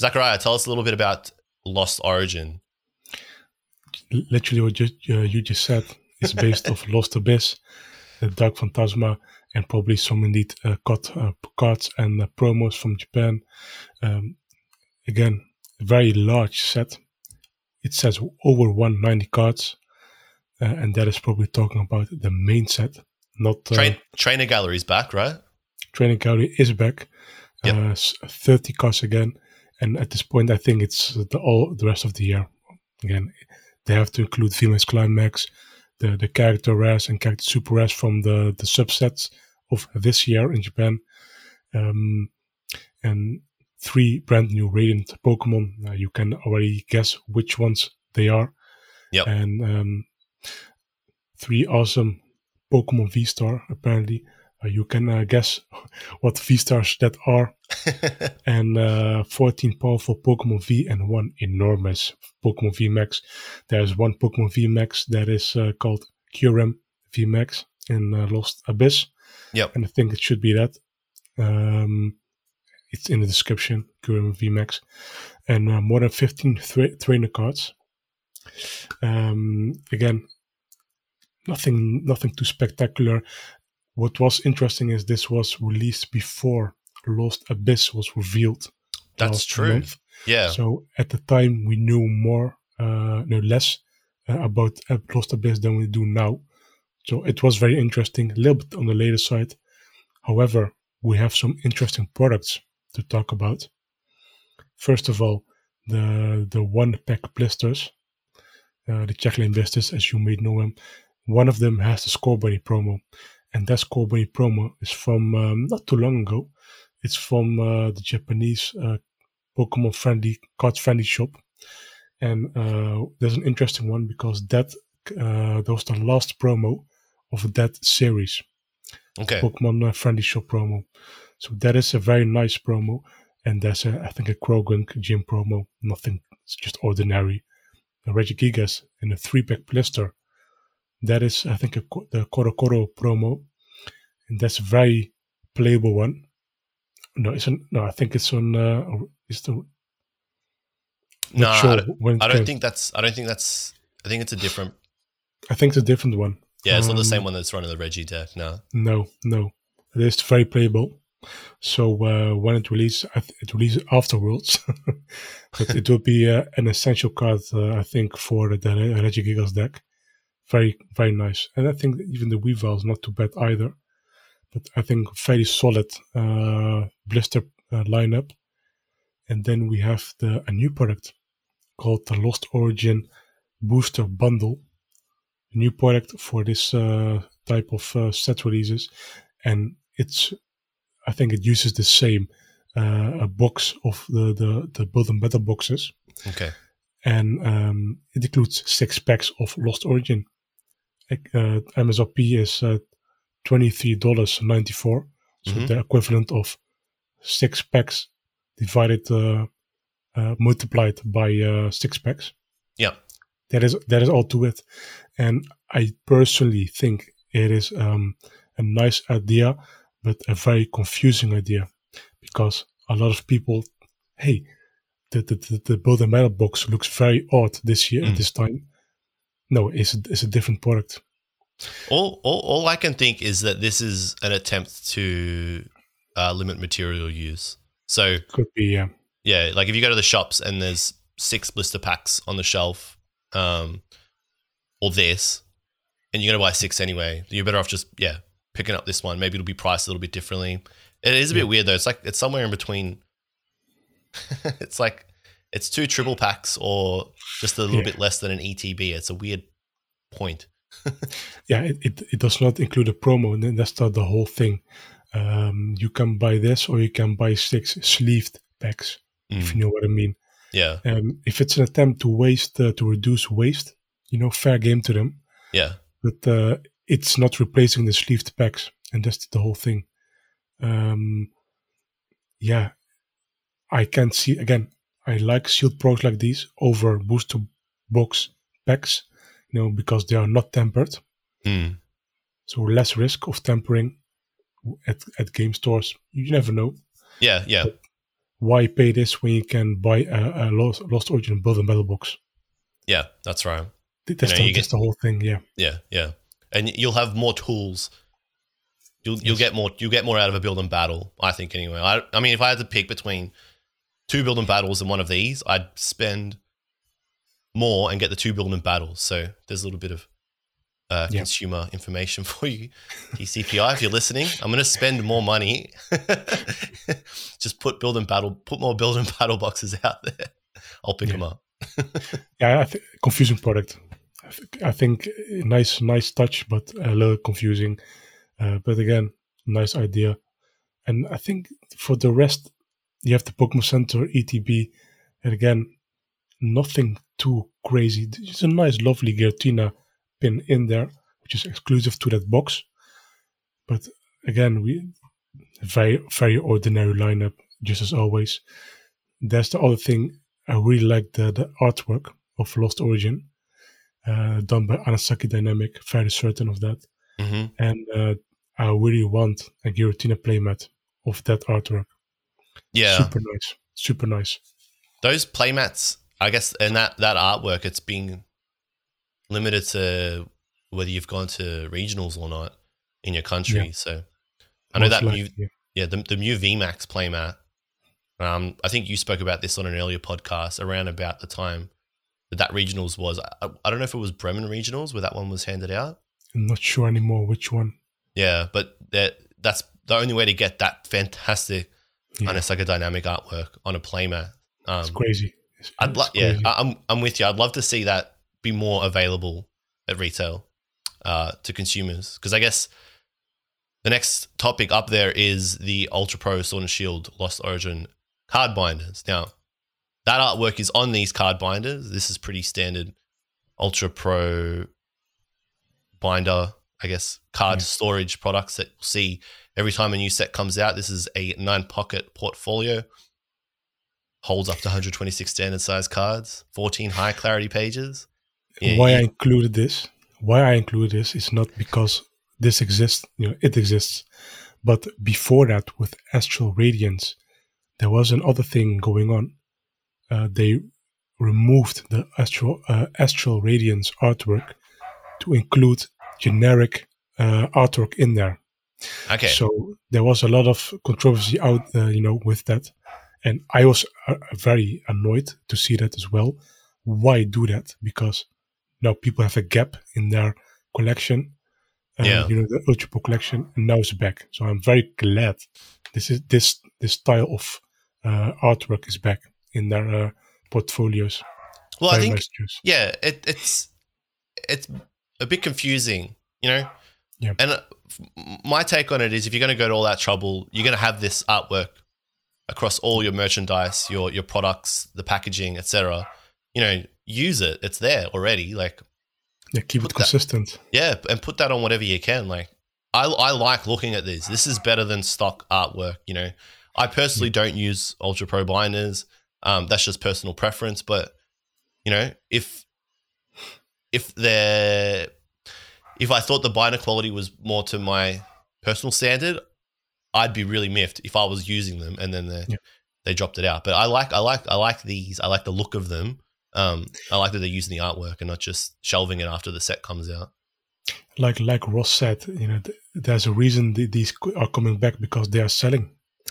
Zachariah, tell us a little bit about Lost Origin. Literally, what you, uh, you just said is based off Lost Abyss, the Dark Phantasma, and probably some indeed uh, cut, uh, cards and uh, promos from Japan. Um, again, a very large set. It says over 190 cards, uh, and that is probably talking about the main set, not uh, Train, Trainer Gallery's back, right? Trainer Gallery is back. Yep. Uh, 30 cards again, and at this point, I think it's the all the rest of the year. Again, they have to include VMAX Climax, the the character rares and character super rares from the the subsets of this year in Japan, um, and three brand new Radiant Pokemon. Uh, you can already guess which ones they are. Yep. And um, three awesome Pokemon V Star apparently. Uh, you can uh, guess what V stars that are, and uh, 14 powerful Pokemon V and one enormous Pokemon V Max. There's one Pokemon V Max that is uh, called Kyurem V Max in uh, Lost Abyss. Yep. And I think it should be that. Um, it's in the description, Kyurem V Max. And uh, more than 15 tra- trainer cards. Um, again, nothing nothing too spectacular. What was interesting is this was released before Lost Abyss was revealed. That's true. Month. Yeah. So at the time we knew more, uh, no less uh, about Lost Abyss than we do now. So it was very interesting, a little bit on the later side. However, we have some interesting products to talk about. First of all, the the one pack blisters, uh, the checklane blisters, as you may know them. One of them has the Scorbunny promo, and that Scorbunny promo is from um, not too long ago. It's from uh, the Japanese uh, Pokemon friendly card friendly shop, and uh, there's an interesting one because that uh, that was the last promo of that series. Okay. Pokemon uh, friendly shop promo. So that is a very nice promo. And there's a, I think a Croagunk gym promo. Nothing, it's just ordinary. A Regigigas in a three pack blister. That is, I think, a, the CoroCoro promo. And that's a very playable one. No, it's an, no, I think it's on, uh, it's the, no, sure I don't, I don't think that's, I don't think that's, I think it's a different. I think it's a different one. Yeah, it's um, not the same um, one that's running the Regi deck. No. No, no. It is very playable. So uh, when it releases, it releases afterwards, but it will be uh, an essential card, uh, I think, for the Regigigas deck. Very, very nice, and I think even the Weavile is not too bad either. But I think very solid uh, blister uh, lineup. And then we have the a new product called the Lost Origin Booster Bundle. A new product for this uh, type of set releases, and it's I think it uses the same uh, box of the, the, the build and battle boxes. Okay. And um, it includes six packs of Lost Origin. Uh, MSRP is uh, $23.94. So mm-hmm. the equivalent of six packs divided, uh, uh, multiplied by uh, six packs. Yeah. That is, that is all to it. And I personally think it is um, a nice idea but a very confusing idea because a lot of people, hey, the the, the, the build a metal box looks very odd this year mm. at this time. No, it's a, it's a different product. All, all all I can think is that this is an attempt to uh, limit material use. So could be yeah yeah like if you go to the shops and there's six blister packs on the shelf, um, or this, and you're gonna buy six anyway, you're better off just yeah picking up this one. Maybe it'll be priced a little bit differently. It is a bit weird though. It's like it's somewhere in between. it's like it's two triple packs or just a little Yeah. bit less than an ETB. It's a weird point. yeah, it, it, it does not include a promo, and that's not the whole thing. Um, you can buy this, or you can buy six sleeved packs, if Mm, you know what I mean. Yeah, Um, if it's an attempt to waste uh, to reduce waste, you know, fair game to them. yeah, But uh, it's not replacing the sleeved packs, and that's the whole thing. Um, yeah, I can see again. I like sealed products like these over booster box packs, you know, because they are not tempered. Mm, so less risk of tampering at, at game stores. You never know. yeah, yeah, Why pay this when you can buy a, a Lost, Lost Origin build and battle box? yeah. That's right. Th- That's, know, the, you that's get- the whole thing. Yeah, Yeah, yeah, and you'll have more tools. You'll you'll Yes. get more you'll get more out of a build and battle. I think anyway. I I mean, if I had to pick between two building battles and one of these, I'd spend more and get the two building battles. So there's a little bit of uh, Yeah. consumer information for you, TPCi. if you're listening, I'm going to spend more money. Just put build and battle, put more build and battle boxes out there. I'll pick Yeah. them up. yeah. I th- confusing product. I, th- I think nice, nice touch, but a little confusing. Uh, but again, nice idea. And I think for the rest, you have the Pokemon Center ETB, and again, nothing too crazy. It's a nice, lovely Giratina pin in there, which is exclusive to that box. But again, we very very ordinary lineup, just as always. That's the other thing. I really like the, the artwork of Lost Origin, uh, done by Anasaki Dynamic. Very certain of that, hmm and uh, I really want a Giratina playmat of that artwork. Yeah. super nice, super nice. those playmats, I guess, and that that artwork, it's been limited to whether you've gone to regionals or not in your country. Yeah. So I know Most that likely, yeah. yeah, the the Mew VMAX playmat. Um, I think you spoke about this on an earlier podcast around about the time that that regionals was. I, I don't know if it was Bremen regionals where that one was handed out. I'm not sure anymore which one. Yeah, but that that's the only way to get that fantastic Yeah. a dynamic artwork on a playmat. Um, It's crazy. It's, I'd yeah, crazy. I- I'm I'm with you. I'd love to see that be more available at retail uh, to consumers because I guess the next topic up there is the Ultra Pro Sword and Shield Lost Origin card binders. Now, that artwork is on these card binders. This is pretty standard Ultra Pro binder, I guess, card Yeah. storage products that you'll see every time a new set comes out. This is a nine pocket portfolio holds up to 126 standard size cards, 14 high clarity pages. Yeah, why you- I included this, why I included this is not because this exists, you know, it exists. But before that, with Astral Radiance, there was another thing going on. Uh, they removed the Astral uh, Astral Radiance artwork to include generic uh, artwork in there. Okay. So there was a lot of controversy out, uh, you know, with that, and I was uh, very annoyed to see that as well. Why do that? Because now people have a gap in their collection. Uh, Yeah. you know the Ultra Pro collection, and now it's back. So I'm very glad this is this this style of uh, artwork is back in their uh, portfolios. well, I think choice. yeah, it, it's it's a bit confusing, you know. Yeah. And uh, my take on it is, if you're going to go to all that trouble, you're going to have this artwork across all your merchandise, your your products, the packaging, etc. You know, use it. It's there already. Like, Yeah, keep it that- consistent. yeah, and put that on whatever you can. Like, I I like looking at these. This is better than stock artwork. You know, I personally don't use Ultra Pro binders. Um, that's just personal preference. But you know, if if they're if I thought the binder quality was more to my personal standard, I'd be really miffed if I was using them and then they Yeah. they dropped it out. But I like I like I like these. I like the look of them. Um, I like that they're using the artwork and not just shelving it after the set comes out. Like like Ross said, you know, th- there's a reason th- these are coming back because they are selling.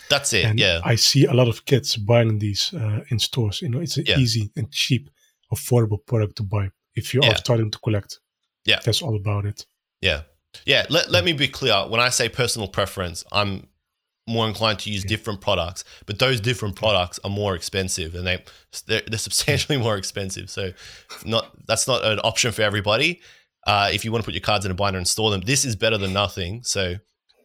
That's it. and yeah. I see a lot of kids buying these uh, in stores. You know, it's an Yeah. easy and cheap, affordable product to buy if you Yeah. are starting to collect. Yeah. that's all about it. Yeah. Yeah. Let, let me be clear. When I say personal preference, I'm more inclined to use different products, but those different products are more expensive, and they they're, they're substantially more expensive. So, not that's not an option for everybody. Uh, if you want to put your cards in a binder and store them, this is better than nothing. So,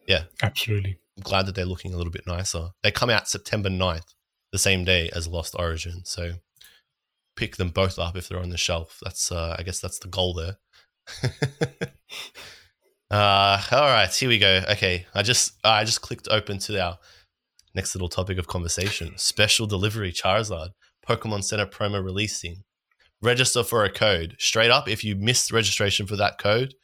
yeah, absolutely. I'm glad that they're looking a little bit nicer. They come out September 9th, the same day as Lost Origin. So, pick them both up if they're on the shelf. That's uh, I guess that's the goal there. uh, all right, here we go. Okay, I just I just clicked open to our next little topic of conversation: special delivery Charizard Pokemon Center promo releasing. Register for a code. Straight up, if you missed registration for that code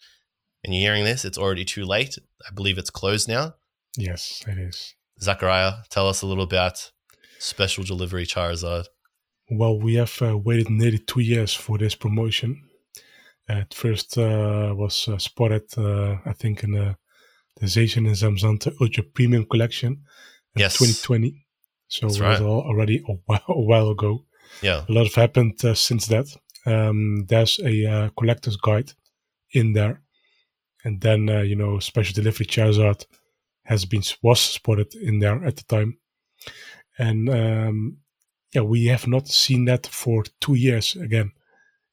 and you're hearing this, it's already too late. I believe it's closed now. Yes, it is. Zachariah, tell us a little about special delivery Charizard. Well, we have uh, waited nearly two years for this promotion. At first uh, was uh, spotted, uh, I think, in the, the Zacian and Zamazenta Ultra Premium Collection in Yes. 2020. So That's it was right. already a while, a while ago. Yeah. A lot have happened uh, since that. Um, there's a uh, collector's guide in there, and then uh, you know special delivery Charizard has been was spotted in there at the time, and um, yeah, we have not seen that for two years again,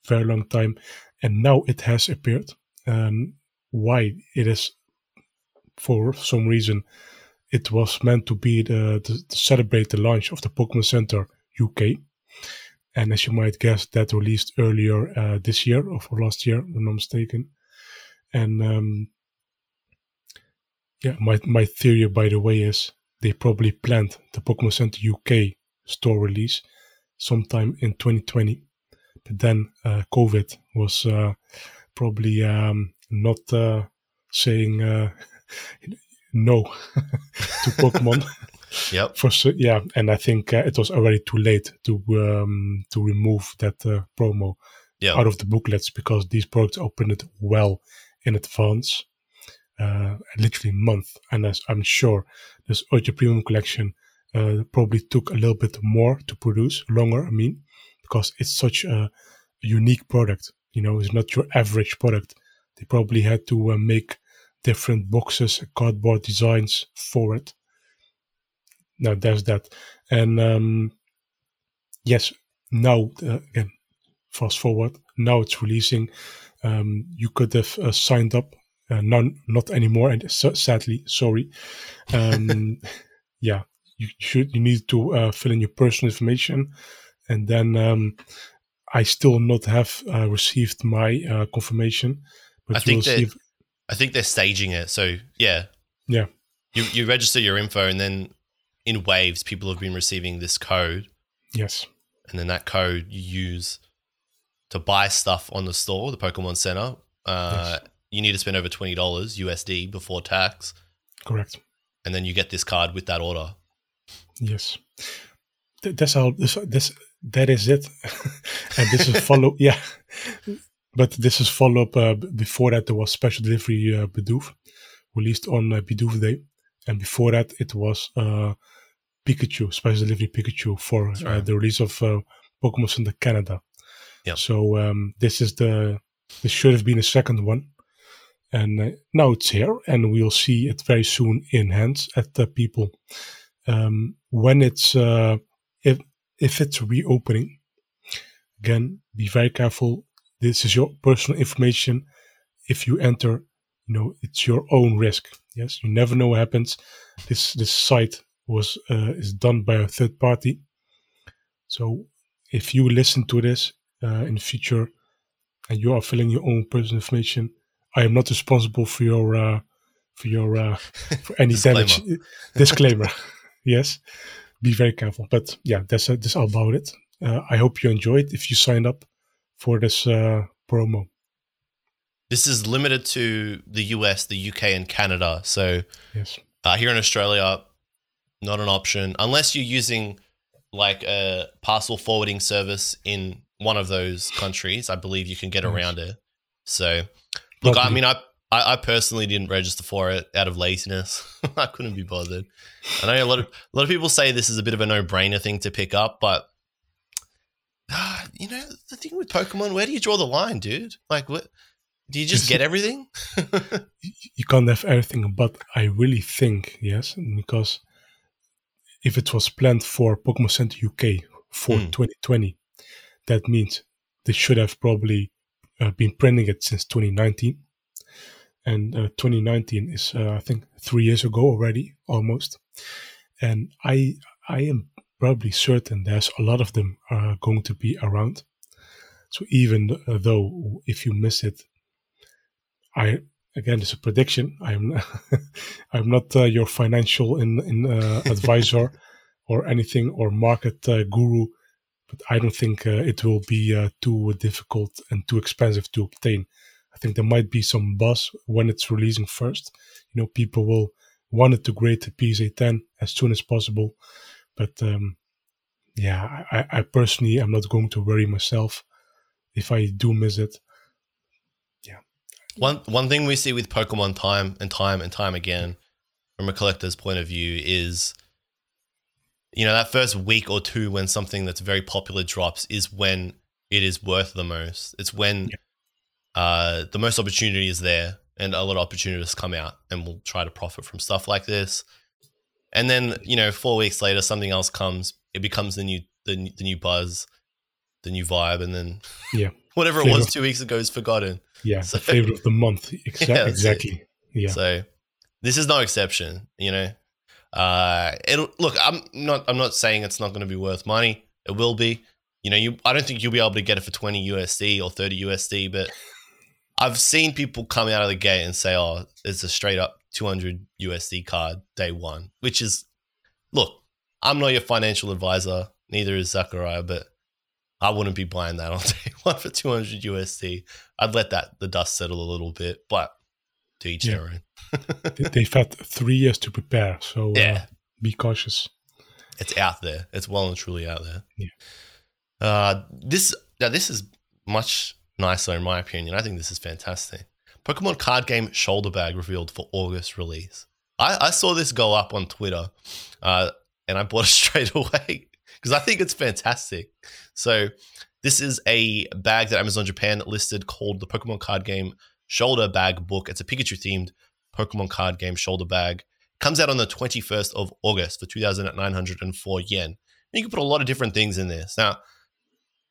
very long time, and now it has appeared. Um, why it is for some reason it was meant to be the, the to celebrate the launch of the Pokemon Center UK. And as you might guess, that released earlier uh, this year or last year, if I'm not mistaken. And um, yeah, my my theory, by the way, is they probably planned the Pokemon Center UK store release sometime in 2020, but then uh, COVID was uh, probably um, not uh, saying uh, no to Pokemon. Yep. For so, yeah, and I think uh, it was already too late to um, to remove that uh, promo Yeah. out of the booklets because these products opened well in advance, uh, literally month. And as I'm sure this Ultra Premium collection uh, probably took a little bit more to produce, longer. I mean, because it's such a unique product. You know, it's not your average product. They probably had to uh, make different boxes, cardboard designs for it now there's that and um yes now uh, again fast forward now it's releasing um you could have uh, signed up uh, none not anymore and so, sadly sorry um yeah you should you need to uh, fill in your personal information and then um i still not have uh, received my uh, confirmation but I think see that- I think they're staging it. So yeah. Yeah. You you register your info and then in waves people have been receiving this code yes and then that code you use to buy stuff on the store, the Pokemon Center. Uh, You need to spend over twenty dollars USD before tax, correct and then you get this card with that order. Yes, that's how this this that is it, and this is follow. yeah, but this is follow up. Uh, before that, there was special delivery uh, Bidoof released on uh, Bidoof Day, and before that, it was uh, Pikachu special delivery Pikachu for uh, right. the release of uh, Pokemon Center Canada. Yeah. So um, this is the this should have been the second one, and uh, now it's here, and we'll see it very soon in hands at the people. Um, when it's uh, if it's reopening, again, be very careful. This is your personal information. If you enter, you know it's your own risk. Yes, you never know what happens. This this site was uh, is done by a third party. So if you listen to this uh, in the future and you are filling your own personal information, I am not responsible for your uh, for your uh, for any damage. Disclaimer. yes, be very careful. But yeah, that's uh, that's all about it. Uh, I hope you enjoyed. If you signed up for this uh, promo, This is limited to the US, the UK, and Canada. So yes, uh, here in Australia, not an option unless you're using like a parcel forwarding service in one of those countries. I believe you can get Yes. around it. So, look, I mean, I, I I personally didn't register for it out of laziness. I couldn't be bothered. I know a lot of a lot of people say this is a bit of a no brainer thing to pick up, but ah, you know the thing with Pokemon, where do you draw the line, dude? Like, what? Do you just get everything? you can't have everything. But I really think yes, because if it was planned for Pokemon Center UK for Mm. 2020, that means they should have probably uh, been printing it since 2019. And uh, 2019 is, uh, I think, three years ago already, almost. And I, I am probably certain there's a lot of them are going to be around. So even uh, though if you miss it, I again it's a prediction. I'm I'm not uh, your financial in, in uh, advisor or anything or market uh, guru, but I don't think uh, it will be uh, too difficult and too expensive to obtain. I think there might be some buzz when it's releasing first. You know, people will want it to grade the PSA 10 as soon as possible, but um, yeah, I, I personally am not going to worry myself if I do miss it. Yeah. One one thing we see with Pokemon time and time and time again, from a collector's point of view, is you know that first week or two when something that's very popular drops is when it is worth the most. It's when uh, the most opportunity is there, and a lot of opportunities come out, and we'll try to profit from stuff like this. And then you know, four weeks later, something else comes. It becomes the new the, new- the new buzz, the new vibe, and then Yeah. whatever it was two weeks ago is forgotten. Yeah, So- favorite of the month. Exa- Yeah, that's it. exactly. Yeah. So this is no exception, you know. Uh it'll look, I'm not I'm not saying it's not going to be worth money. It will be. You know, you I don't think you'll be able to get it for 20 USD or 30 USD, but I've seen people come out of the gate and say, "Oh, it's a straight up 200 USD card day 1," which is look, I'm not your financial advisor, neither is Zachariah, but I wouldn't be buying that on day 1 for 200 USD. I'd let that the dust settle a little bit, but to each Yeah. their own. They- They've had three years to prepare, so Yeah. uh, be cautious. it's out there. It's well and truly out there. Yeah. Uh, this now this is much nicer in my opinion. I think this is fantastic. Pokemon card game shoulder bag revealed for August release. I, I saw this go up on Twitter, uh, and I bought it straight away because I think it's fantastic. So this is a bag that Amazon Japan listed called the Pokemon card game shoulder bag book. It's a Pikachu themed Pokemon card game shoulder bag. Comes out on the 21st of August for 2,904 yen. And you can put a lot of different things in this. Now,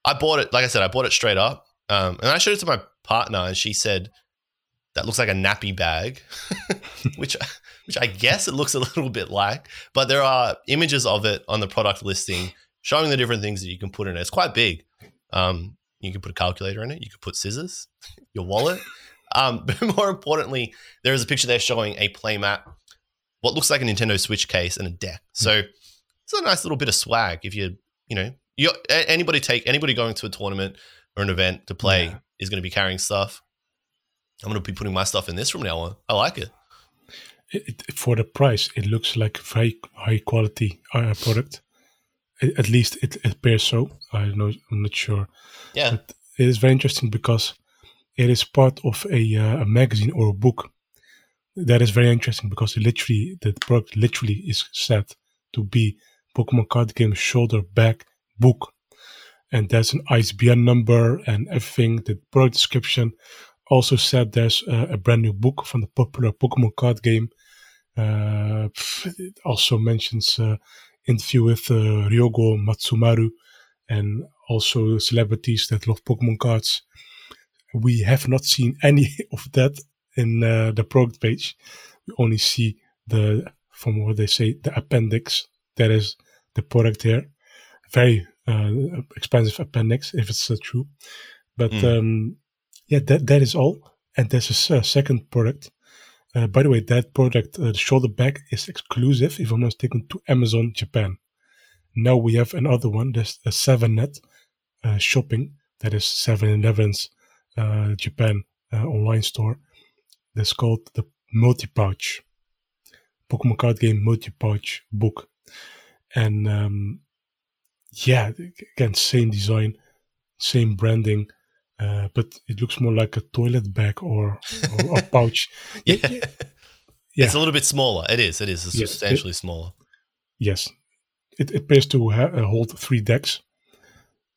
I bought it, like I said, I bought it straight up. Um, and I showed it to my partner, and she said, that looks like a nappy bag, which, which I guess it looks a little bit like. But there are images of it on the product listing showing the different things that you can put in it. It's quite big. Um, you can put a calculator in it. You can put scissors, your wallet. Um, but more importantly, there is a picture there showing a playmat, what looks like a Nintendo Switch case, and a deck. So it's a nice little bit of swag. If you, you know, you anybody take anybody going to a tournament or an event to play Yeah. is going to be carrying stuff. I'm going to be putting my stuff in this from now on. I like it. It, for the price, it looks like a very high quality uh, product. At least it, appears so. I don't know. I'm not sure. Yeah, But it is very interesting because it is part of a, uh, a magazine or a book. That is very interesting because it literally the product literally is said to be Pokemon card game shoulder bag book, and there's an ISBN number and everything. The product description also said there's uh, a brand new book from the popular Pokemon card game. Uh, it also mentions uh, interview with uh, Ryogo Matsumaru and also celebrities that love Pokemon cards. We have not seen any of that in uh, the product page. We only see the, from what they say, the appendix. That is the product here. Very uh, expensive appendix, if it's uh, true. But Mm. um, yeah, that that is all. And there's a second product. Uh, by the way, that product, uh, the shoulder bag, is exclusive, if I'm not mistaken, to Amazon Japan. Now we have another one. There's a 7net uh, shopping. That is 7-Eleven's uh, Japan uh, online store. That's called the Multi Pouch. Pokemon card game Multi Pouch book. And um, yeah, again, same design, same branding. Uh, but it looks more like a toilet bag or, or a pouch. yeah. yeah. It's a little bit smaller. It is. It is It's Yes. substantially smaller. Yes, it, it appears to ha- uh, hold three decks.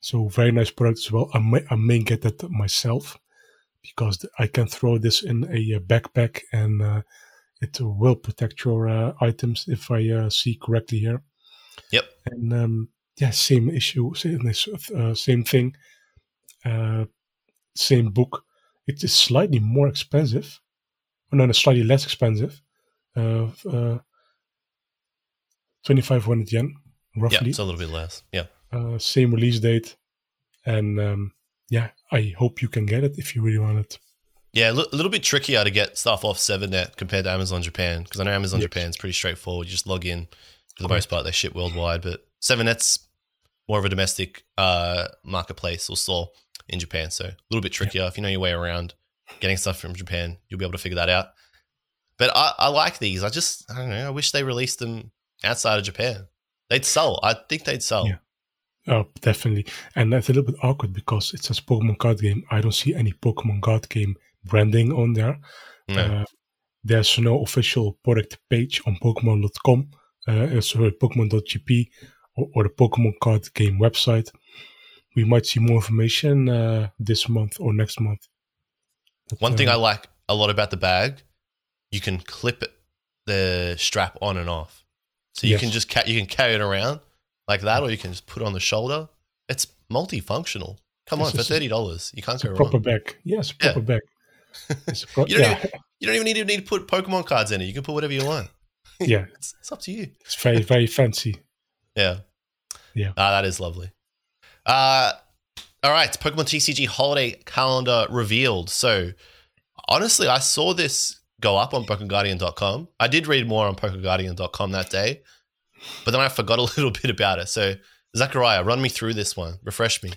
So very nice product as well. I may, I may get that myself because I can throw this in a uh, backpack and uh, it will protect your uh, items if I uh, see correctly here. Yep. And um, yeah, same issue, same, uh, same thing, uh, same book. It is slightly more expensive, or no, no slightly less expensive. Uh, uh, 2500 yen, roughly. Yeah, it's a little bit less. Yeah. Uh, same release date. And um, yeah, I hope you can get it if you really want it. Yeah, a little bit trickier to get stuff off 7net compared to Amazon Japan because I know Amazon yes. Japan is pretty straightforward. You just log in. For the most part, they ship worldwide, but 7net's more of a domestic uh, marketplace or store in Japan. So a little bit trickier. Yeah. If you know your way around getting stuff from Japan, you'll be able to figure that out. But I, I like these. I just, I don't know. I wish they released them outside of Japan. They'd sell. I think they'd sell. Yeah. Oh, definitely. And that's a little bit awkward because it's a Pokemon card game. I don't see any Pokemon card game branding on there. No. Uh, there's no official product page on Pokemon.com, uh, sorry, Pokemon.gp, or, the Pokemon card game website. We might see more information uh, this month or next month. But, One thing uh, I like a lot about the bag, you can clip it, the strap on and off, so you yes. can just ca- you can carry it around like that, or you can just put it on the shoulder. It's multifunctional. Come on, for thirty dollars, you can't go wrong. proper bag. Yes, proper yeah. bag. Pro- you, don't yeah. even, you don't even need to need to put Pokemon cards in it. You can put whatever you want. yeah, it's, it's, up to you. It's very very fancy. Yeah, yeah. Ah, that is lovely. Uh all right, Pokemon TCG holiday calendar revealed. So, honestly, I saw this go up on PokeGuardian.com. I did read more on PokeGuardian.com that day, but then I forgot a little bit about it. So, Zachariah, run me through this one. Refresh me.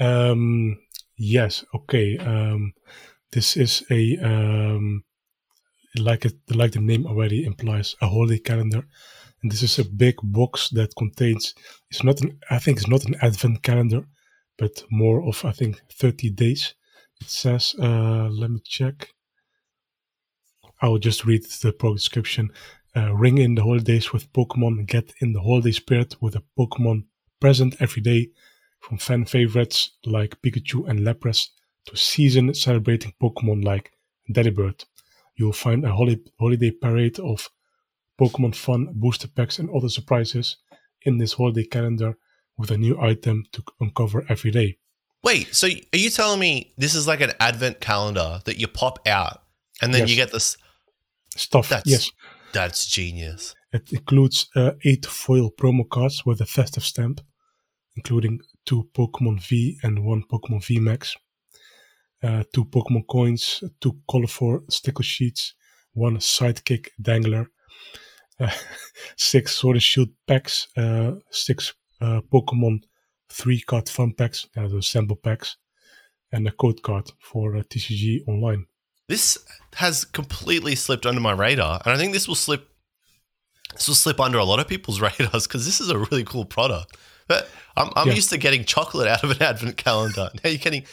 Um, yes. Okay. Um, this is a um, like it like the name already implies a holiday calendar, and this is a big box that contains. It's not an. I think it's not an advent calendar, but more of I think thirty days. It says. Uh, let me check. I'll just read the pro description. Uh, ring in the holidays with Pokemon. Get in the holiday spirit with a Pokemon present every day, from fan favorites like Pikachu and Lapras to season celebrating Pokemon like Delibird. You'll find a holiday parade of Pokemon fun, booster packs, and other surprises in this holiday calendar with a new item to uncover every day. Wait, so are you telling me this is like an advent calendar that you pop out and then yes. you get this stuff? That's, yes, that's genius. It includes uh, eight foil promo cards with a festive stamp, including two Pokemon V and one Pokemon V Max uh, two Pokemon coins, two colorful sticker sheets, one sidekick dangler, six Sword and Shield packs, uh, six uh, Pokemon three card fun packs, uh, those sample packs, and a code card for uh, TCG Online. This has completely slipped under my radar, and I think this will slip. This will slip under a lot of people's radars because this is a really cool product. But I'm, I'm yeah. used to getting chocolate out of an advent calendar. Now you're getting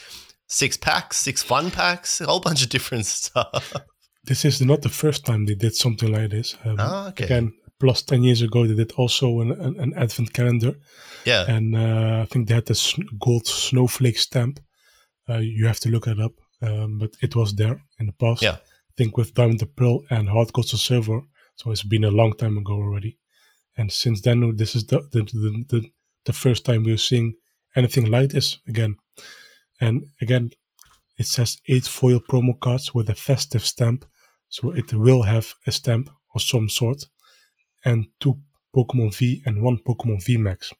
six packs, six fun packs, a whole bunch of different stuff. This is not the first time they did something like this. Um, oh, okay. Again, plus 10 years ago, they did also an, an, an advent calendar. Yeah. And uh, I think they had this gold snowflake stamp. Uh, you have to look it up. Um, but it was there in the past. Yeah. I think with Diamond and Pearl and Hard and Silver. So it's been a long time ago already. And since then, this is the, the, the, the, the first time we're seeing anything like this again. And again, it says eight foil promo cards with a festive stamp. So it will have a stamp of some sort. And two Pokemon V and one Pokemon V Max.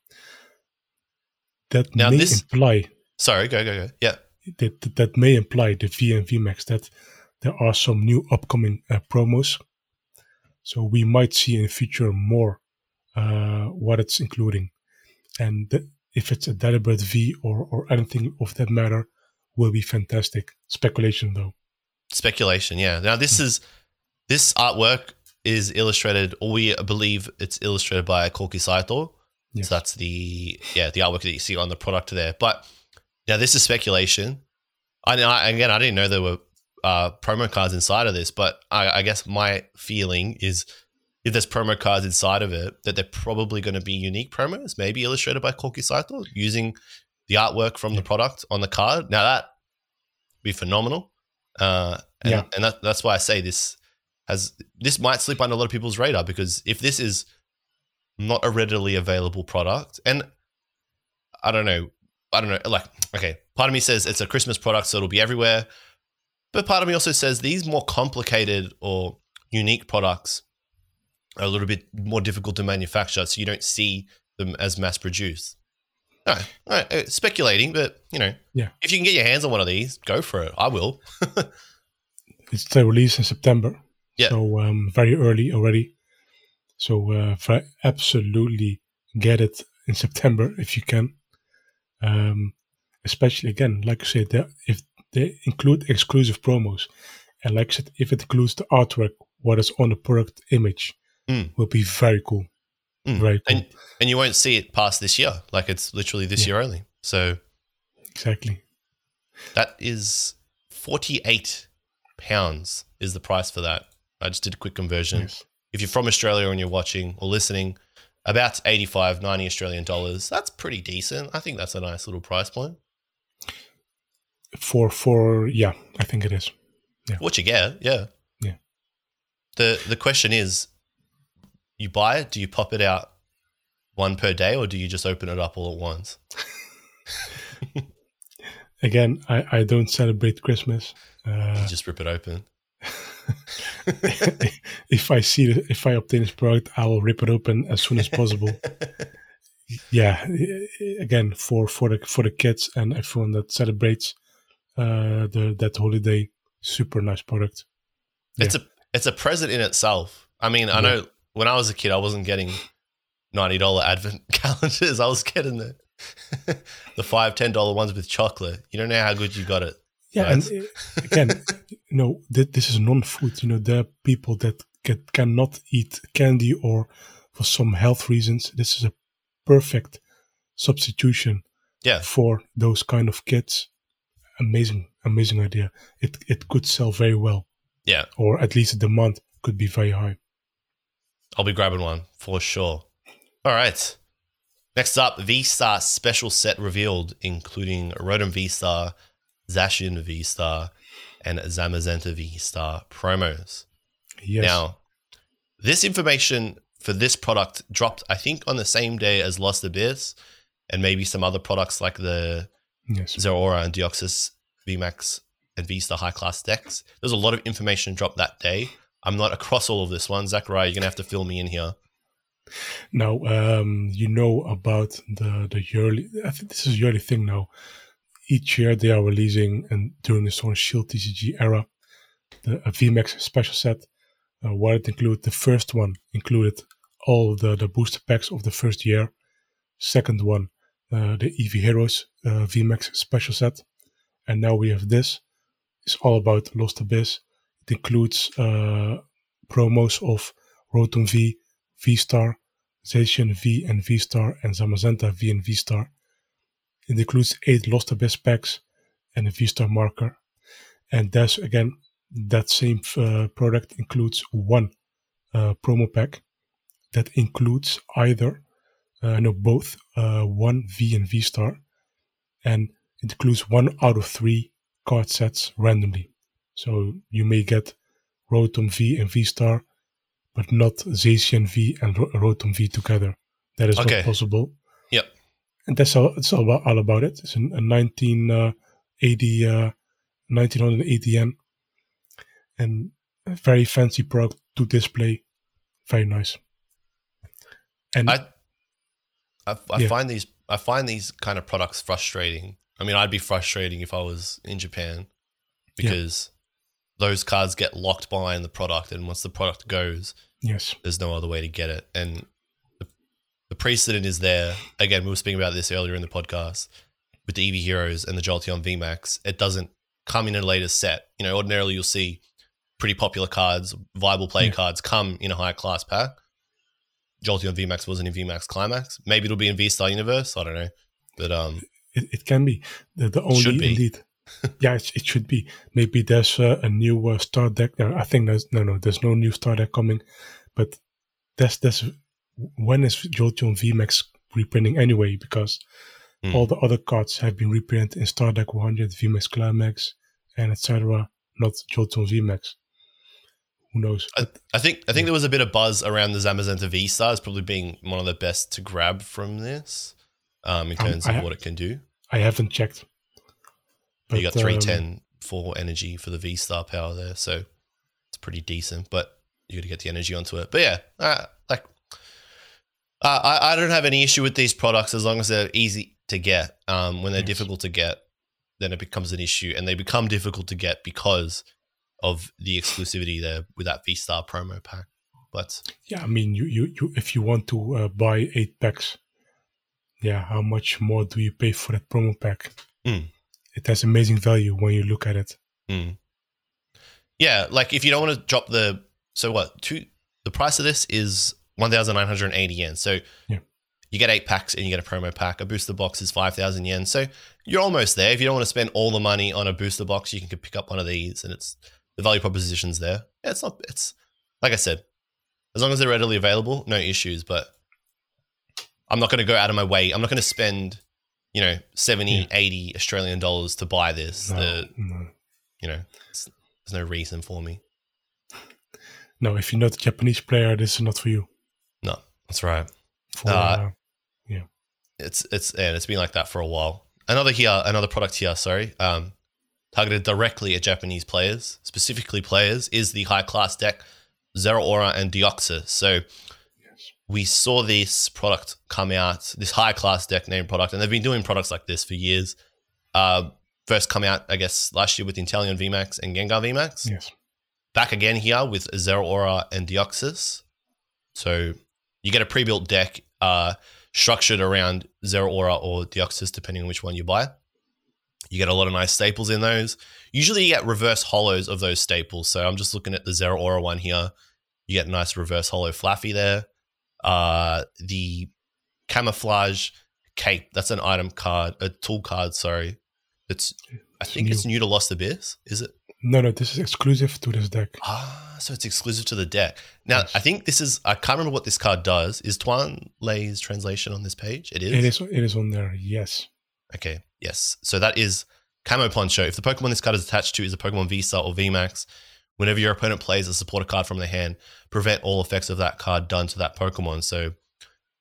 That now may this, imply. Sorry, go, go, go. Yeah. That, that may imply the V and V Max that there are some new upcoming uh, promos. So we might see in the future more uh, what it's including. And th- if it's a Delibird V or, or anything of that matter, will be fantastic. Speculation though. Speculation, yeah. Now this is this artwork is illustrated, or we believe it's illustrated by Koki Saito. Yes. So that's the yeah the artwork that you see on the product there. But now this is speculation. I, I again I didn't know there were uh, promo cards inside of this, but I, I guess my feeling is if there's promo cards inside of it, that they're probably going to be unique promos, maybe illustrated by Koki Saito using the artwork from the product on the card. Now that would be phenomenal. Uh, and, yeah. and that, that's why I say this has this might slip under a lot of people's radar because if this is not a readily available product. And I don't know. I don't know. Like, okay, part of me says it's a Christmas product, so it'll be everywhere. But part of me also says these more complicated or unique products are a little bit more difficult to manufacture, so you don't see them as mass produced. All right, uh, speculating, but you know, Yeah. if you can get your hands on one of these, go for it. I will. It's the release in September. Yeah. So um, very early already. So uh, absolutely get it in September if you can. Um, especially again, like I said, if they include exclusive promos, and like I said, if it includes the artwork, what is on the product image, Mm. will be very cool. Mm. Cool. and and you won't see it past this year. Like it's literally this Yeah. year only. So exactly. that is forty eight pounds is the price for that. I just did a quick conversion. Yes. If you're from Australia and you're watching or listening, about 85, 90 Australian dollars. That's pretty decent. I think that's a nice little price point. For for yeah, I think it is. What you get, yeah. Yeah. The the question is, you buy it, do you pop it out one per day, or do you just open it up all at once? Again, I, I don't celebrate Christmas. You Uh, just rip it open. if I see if I obtain this product, I will rip it open as soon as possible. yeah, again for for the for the kids and everyone that celebrates uh, the that holiday, super nice product. It's a it's a present in itself. I mean, I Yeah. know when I was a kid, I wasn't getting ninety dollar advent calendars. I was getting the the five ten dollar ones with chocolate. You don't know how good you got it. Yeah, and uh, again, you know, th- this is non-food. You know, there are people that get, cannot eat candy or for some health reasons. This is a perfect substitution Yeah, for those kind of kids. Amazing, amazing idea. It it could sell very well, yeah. or at least the demand could be very high. I'll be grabbing one for sure. All right. Next up, V Star special set revealed, including Rotom V Star, Zacian V Star, and Zamazenta V Star promos. Yes. Now, this information for this product dropped, I think, on the same day as Lost Abyss, and maybe some other products like the yes. Zeraora and Deoxys VMAX and V Star high class decks. There's a lot of information dropped that day. I'm not across all of this one. Zachariah, you're to have to fill me in here. Now, um, you know about the the yearly. I think this is yearly thing now. Each year they are releasing, and during the Sword Shield TCG era, the a VMAX special set. Uh, what it included, the first one included all the the booster packs of the first year. Second one, uh, the Eevee Heroes uh, VMAX special set, and now we have this. It's all about Lost Abyss. It includes uh, promos of Rotom V, V Star, Zacian V and V Star, and Zamazenta V and V Star. It includes eight Lost Abyss packs and a V Star marker. And that's again, that same uh, product includes one uh, promo pack that includes either, uh, no, both uh, one V and V Star, and it includes one out of three card sets randomly. So you may get Rotom V and V Star, but not Zacian V and Rotom V together. That is Okay. not possible. Yep. And that's all. It's all about, all about it. It's an, a 1980, uh, 1980 yen, and a very fancy product to display. Very nice. And I, I, I Yeah. find these, I find these kind of products frustrating. I mean, I'd be frustrating if I was in Japan because those cards get locked behind the product, and once the product goes, yes, there's no other way to get it. And the, the precedent is there. Again, we were speaking about this earlier in the podcast with the Eevee Heroes and the Jolteon VMAX. It doesn't come in a later set. You know, ordinarily you'll see pretty popular cards, viable play Yeah. cards come in a higher class pack. Jolteon VMAX wasn't in VMAX Climax. Maybe it'll be in V Star Universe. I don't know. But um, it, it can be the, the only be. indeed. Yeah, it, it should be. Maybe there's uh, a new uh, star deck. No, I think there's no, no. There's no new star deck coming, but that's that's when is Jolteon VMAX reprinting anyway? Because Hmm. all the other cards have been reprinted in Start Deck 100, VMAX Climax, and etc. Not Jolteon VMAX. who knows? I, I think I think there was a bit of buzz around the Zamazenta V Star as probably being one of the best to grab from this, um, in Um, terms I of ha- what it can do. I haven't checked. You got um, for energy for the V Star power there, so it's pretty decent. But you got to get the energy onto it. But yeah, uh, like uh, I I don't have any issue with these products as long as they're easy to get. Um, when they're Yes. difficult to get, then it becomes an issue, and they become difficult to get because of the exclusivity there with that V Star promo pack. But Yeah, I mean, you, you, you if you want to uh, buy eight packs, yeah, how much more do you pay for that promo pack? Mm. It has amazing value when you look at it. Mm. Yeah, like if you don't want to drop the so what two the price of this is one thousand nine hundred and eighty yen. So Yeah. you get eight packs and you get a promo pack. A booster box is five thousand yen. So you're almost there. If you don't want to spend all the money on a booster box, you can pick up one of these, and it's the value proposition's there. Yeah, it's not. It's like I said, as long as they're readily available, no issues. But I'm not going to go out of my way. I'm not going to spend, you know, 70, Yeah. 80 Australian dollars to buy this. No, The no. you know, there's no reason for me. no, if you're not a Japanese player, this is not for you. No, that's right. For Uh, uh, It's it's and it's been like that for a while. Another here, another product here. Sorry, um, targeted directly at Japanese players, specifically players, is the high class deck Zeraora and Deoxys. So. We saw this product come out, this high class deck name product, and they've been doing products like this for years. Uh, first come out, I guess, last year with Inteleon VMAX and Gengar VMAX. yes. back again here with Zeraora and Deoxys. So you get a pre-built deck uh, structured around Zeraora or Deoxys, depending on which one you buy. You get a lot of nice staples in those. Usually you get reverse hollows of those staples. So I'm just looking at the Zeraora one here. You get a nice reverse hollow Flaaffy there. Uh, the camouflage cape, that's an item card, a tool card, sorry. It's I It's think it's new. new to Lost Abyss, is it? No, no, this is exclusive to this deck. Ah, so it's exclusive to the deck. Now, Yes. I think this is, I can't remember what this card does. Is Tuan Lei's translation on this page? It is? It is. It is on there. Yes. Okay, yes. So that is Camo Poncho. If the Pokemon this card is attached to is a Pokemon V Star or V Max, whenever your opponent plays a supporter card from their hand, prevent all effects of that card done to that Pokemon. So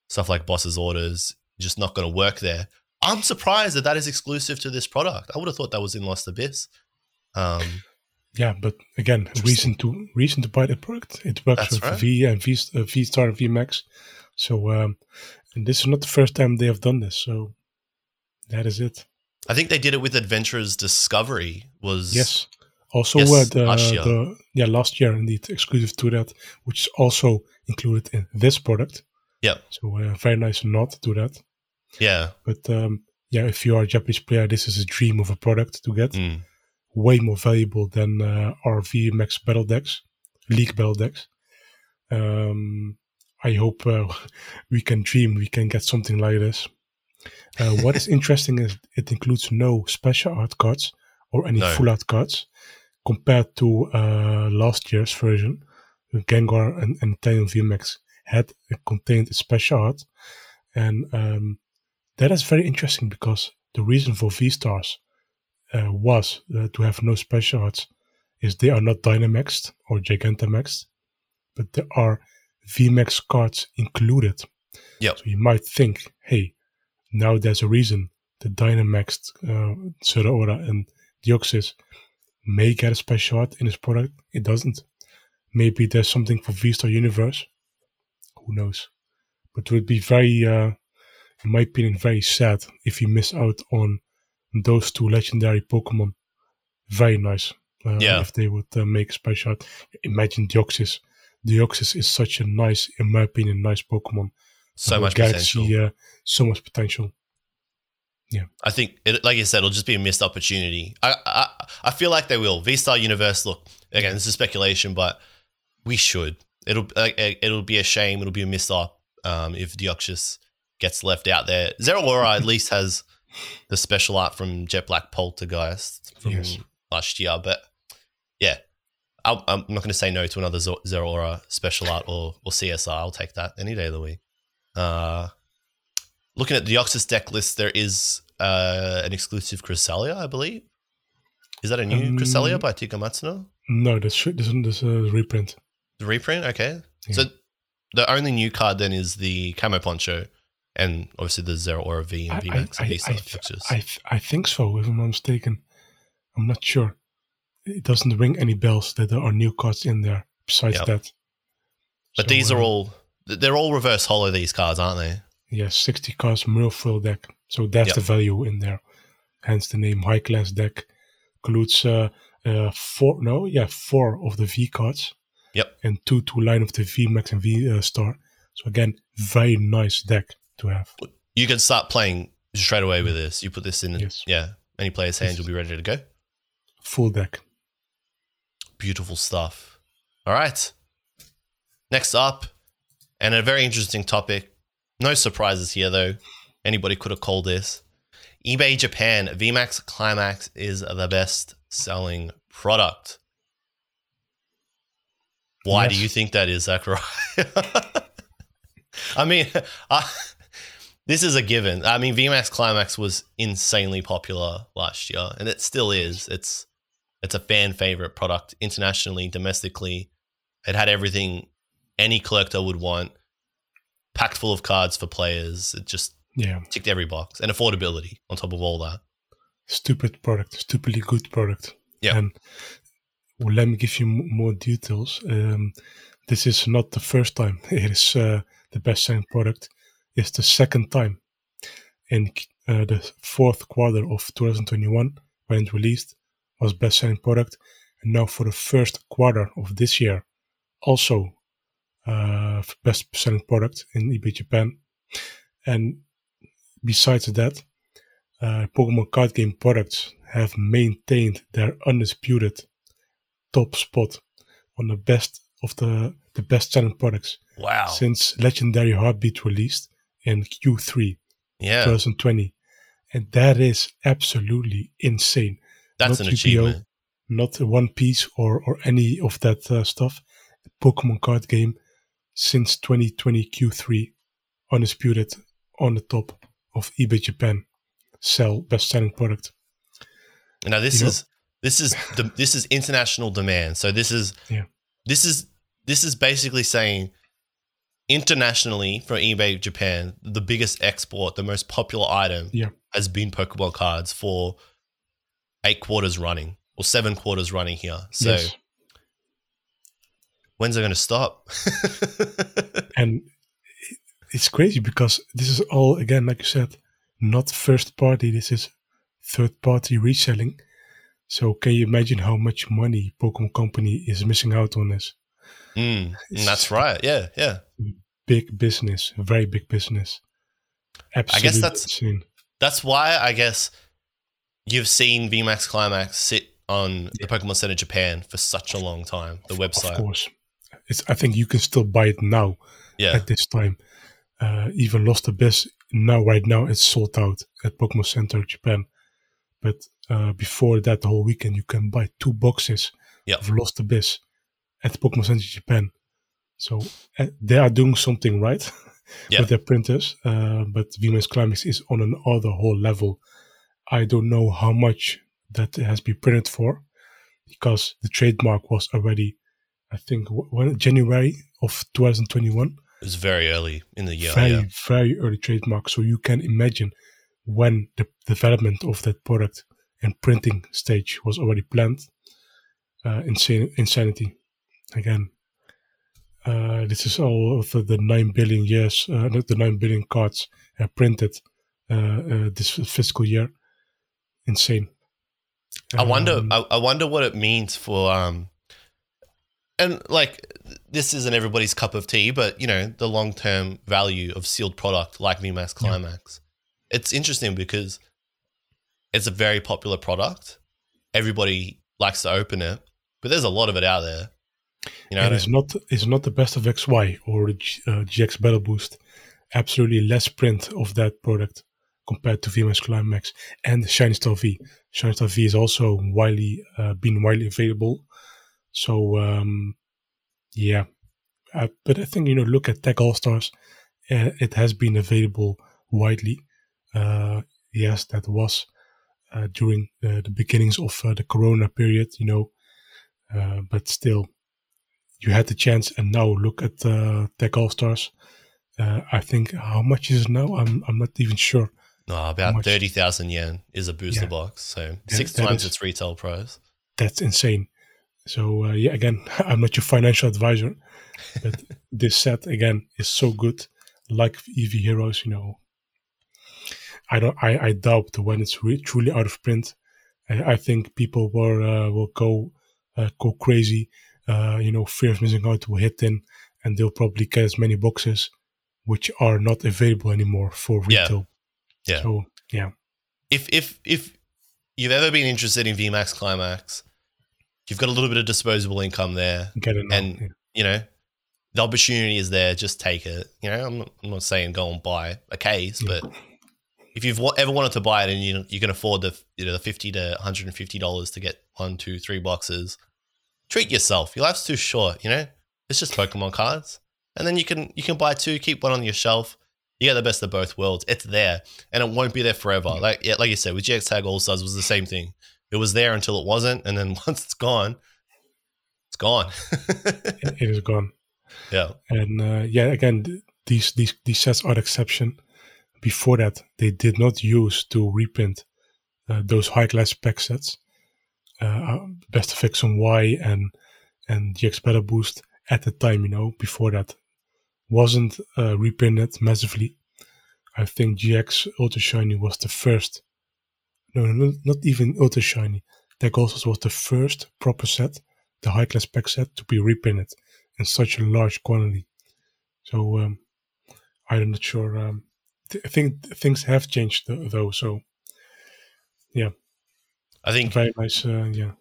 stuff like Boss's Orders, just not going to work there. I'm surprised that that is exclusive to this product. I would have thought that was in Lost Abyss. Um, Yeah, but again, reason to reason to buy the product. It works That's with right. V and V uh, V Star and V Max. So um, and this is not the first time they have done this. So that is it. I think they did it with Adventurers Discovery. Was Yes. Also, Yes, uh, the, last year. the yeah last year indeed exclusive to that, which is also included in this product. Yeah. So uh, very nice not to that. Yeah. But um, yeah, if you are a Japanese player, this is a dream of a product to get. Mm. Way more valuable than uh, our VMAX battle decks, League battle decks. Um, I hope uh, we can dream we can get something like this. Uh, what is interesting is it includes no special art cards or any No. full art cards compared to uh, last year's version. Gengar and, and Inteleon VMAX had uh, contained a special art, and um, that is very interesting because the reason for V Stars uh, was uh, to have no special arts is they are not Dynamaxed or Gigantamaxed, but there are VMAX cards included. Yep. So you might think, hey, now there's a reason the Dynamaxed uh, Zeraora and Deoxys may get a special art in this product. It doesn't. Maybe there's something for V-Star Universe. Who knows? But it would be very, uh, in my opinion, very sad if you miss out on those two legendary Pokemon. Very nice. Uh, Yeah. If they would uh, make a special art. Imagine Deoxys. Deoxys is such a nice, in my opinion, nice Pokemon. So much Galaxy, potential. Uh, so much potential. Yeah. I think, it, like you said, it'll just be a missed opportunity. I, I, I feel like they will. V Star Universe. Look, again, this is speculation, but we should. It'll, like, it'll be a shame. It'll be a missed op um, if Deoxys gets left out there. Zeraora at least has the special art from Jet Black Poltergeist from Yes. last year, but yeah. I'll, I'm not going to say no to another Aura special art or, or CSR. I'll take that any day of the week. Uh, looking at the Deoxys deck list, there is uh, an exclusive Cresselia, I believe. Is that a new Um, Cresselia by Tika Matsuno? No, this this, is a reprint. The reprint, okay. Yeah. So the only new card then is the camo poncho, and obviously the Zeraora V and I, VMAX I, and I, Visa I. I, I think so, if I'm not mistaken. I'm not sure. It doesn't ring any bells that there are new cards in there besides Yep. that. but So, these are uh, all they're all reverse hollow. These cards, aren't they? Yeah, 60 cards full deck. So that's Yep. the value in there. Hence the name high class deck. Includes uh, uh, four, no, yeah, four of the V cards. Yep. And two two line of the V Max and V uh, Star. So again, very nice deck to have. You can start playing straight away with this. You put this in, Yes. yeah. Any player's hand, you'll be ready to go. Full deck. Beautiful stuff. All right. Next up, and a very interesting topic. No surprises here, though. Anybody could have called this. eBay Japan VMAX Climax is the best selling product. Why do you think that is, Zachariah? I mean, I, this is a given. I mean, VMAX Climax was insanely popular last year, and it still is. It's it's a fan favorite product internationally, domestically. It had everything any collector would want, packed full of cards for players. It just Yeah. ticked every box, and affordability on top of all that. Stupid product. Stupidly good product. Yeah. And well, let me give you m- more details. Um, this is not the first time it is uh, the best selling product. It's the second time in uh, the fourth quarter of 2021 when it released was best selling product, and now for the first quarter of this year, also uh, best selling product in eBay Japan. And besides that, uh, Pokemon card game products have maintained their undisputed top spot on the best of the the best selling products Wow. since Legendary Heartbeat released in Q3 yeah, 2020, and that is absolutely insane. that's not an GPO. achievement. Not One Piece or or any of that uh, stuff. Pokemon card game since 2020 Q3 undisputed on the top of eBay Japan sell best selling product. Now this You know- is this is the, this is international demand. So this is Yeah. this is this is basically saying internationally for eBay Japan, the biggest export, the most popular item Yeah. has been Pokemon cards for eight quarters running or seven quarters running here. So Yes. when's it going to stop? and it's crazy because this is all again like you said not first party this is third party reselling so can you imagine how much money pokemon company is missing out on this Mm, that's right. Yeah, yeah. big business very big business absolutely I guess that's- insane That's why I guess you've seen VMAX Climax sit on the Pokemon Center Japan for such a long time. The of website. Of course it's i think you can still buy it now Yeah. at this time uh, even lost abyss now right now it's sold out at pokemon center japan. But uh, before that the whole weekend you can buy two boxes Yep. of lost abyss at pokemon center japan. So uh, they are doing something right Yeah. with their printers uh, but VMAX Climax is on another whole level. I don't know how much that has been printed for because the trademark was already i think when january of 2021 It was very early in the year. very yeah. very early trademark so you can imagine when the development of that product and printing stage was already planned uh, insane insanity again uh, this is all of the, the 9 billion years uh, the 9 billion cards uh, printed uh, uh, this fiscal year insane I wonder. Um, I, I wonder what it means for um, and like this isn't everybody's cup of tea, but you know the long term value of sealed product like VMAX Yeah. Climax. It's interesting because it's a very popular product. Everybody likes to open it, but there's a lot of it out there. You know, and it's not it's not the best of XY or the G, uh, GX Battle Boost. Absolutely less print of that product compared to VMAX Climax and Shiny Star V. Shiny Star V is also widely uh, been widely available. So um, yeah, uh, but I think you know look at Tag All Stars. Uh, it has been available widely. Uh, yes, that was uh, during uh, the beginnings of uh, the Corona period. You know, uh, but still you had the chance, and now look at uh, Tag All Stars. Uh, I think how much is it now? I'm I'm not even sure. No, about thirty thousand yen is a booster yeah. box, so that, six that times is, its retail price. That's insane. So uh, yeah, again, I'm not your financial advisor, but this set again is so good. Like Eevee Heroes, you know, I don't. I, I doubt when it's re- truly out of print. I, I think people will uh, will go uh, go crazy. Uh, you know, fear of missing out will hit in, and they'll probably get as many boxes, which are not available anymore for retail. Yeah. yeah. So yeah. If if if you've ever been interested in VMAX Climax, you've got a little bit of disposable income there. Get it, and yeah. you know the opportunity is there. Just take it. You know, I'm not, I'm not saying go and buy a case, yeah. but if you've ever wanted to buy it and you you can afford the you know the fifty to one hundred and fifty dollars to get one, two, three boxes, treat yourself. Your life's too short. You know, it's just Pokemon cards, and then you can you can buy two, keep one on your shelf. You get the best of both worlds. It's there, and it won't be there forever. Like yeah, like you said, with GX Tag All Stars was the same thing. It was there until it wasn't, and then once it's gone, it's gone. it is gone. Yeah, and uh, yeah, again, these these these sets are exception before that, they did not use to reprint uh, those high class pack sets. Uh, uh Best Effects on Y and and GX Battle Boost at the time, you know, before that wasn't uh, reprinted massively. I think GX Ultra Shiny was the first. No, no, not even Ultra Shiny. All was the first proper set, the high class pack set, to be reprinted in such a large quantity. So um, I'm not sure um, I think things have changed though. So yeah, I think very nice. Uh, yeah,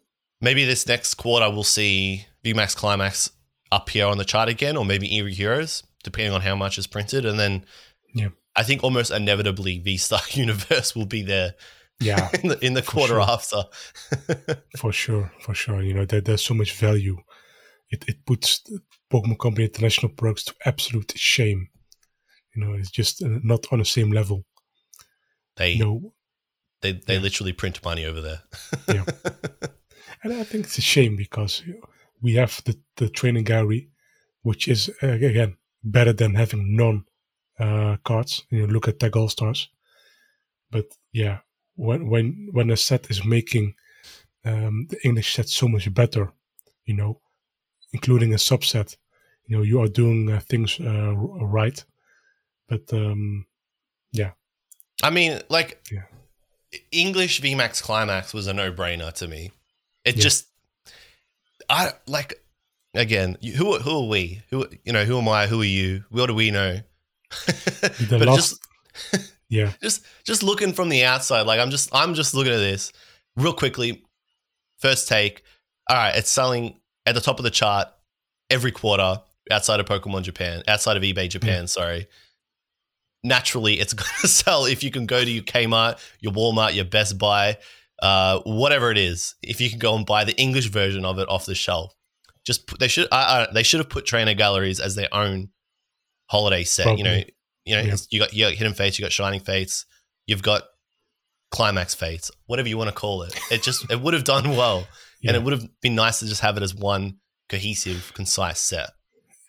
maybe this next quarter we'll see VMAX Climax up here on the chart again, or maybe Eevee Heroes, depending on how much is printed, and then yeah, I think almost inevitably V Star Universe will be there. Yeah, in the, in the quarter sure. after. for sure, for sure. You know, there, there's so much value. It it puts Pokemon Company International products to absolute shame you know, it's just uh, not on the same level. They you know, they they yeah. literally print money over there. yeah, and I think it's a shame because we have the the training gallery, which is uh, again better than having non uh, cards. You know, look at Tag All Stars, but yeah, when when when a set is making um, the English set so much better, you know, including a subset, you know, you are doing uh, things uh, right but um, yeah. I mean, like yeah. English VMAX Climax was a no-brainer to me. It yeah. just, I like again. Who who are we? Who you know? Who am I? Who are you? What do we know? the last, just, yeah. Just just looking from the outside, like I'm just I'm just looking at this real quickly. First take. All right, it's selling at the top of the chart every quarter outside of Pokemon Japan, outside of eBay Japan. Yeah. Sorry naturally it's going to sell if you can go to your Kmart, your Walmart, your Best Buy, uh, whatever it is. If you can go and buy the English version of it off the shelf, just put, they should uh, uh, they should have put trainer galleries as their own holiday set. Probably. You know, you know, yeah. you got you got hidden fates, you got shining fates, you've got climax fates, whatever you want to call it. It just it would have done well, yeah. and it would have been nice to just have it as one cohesive, concise set.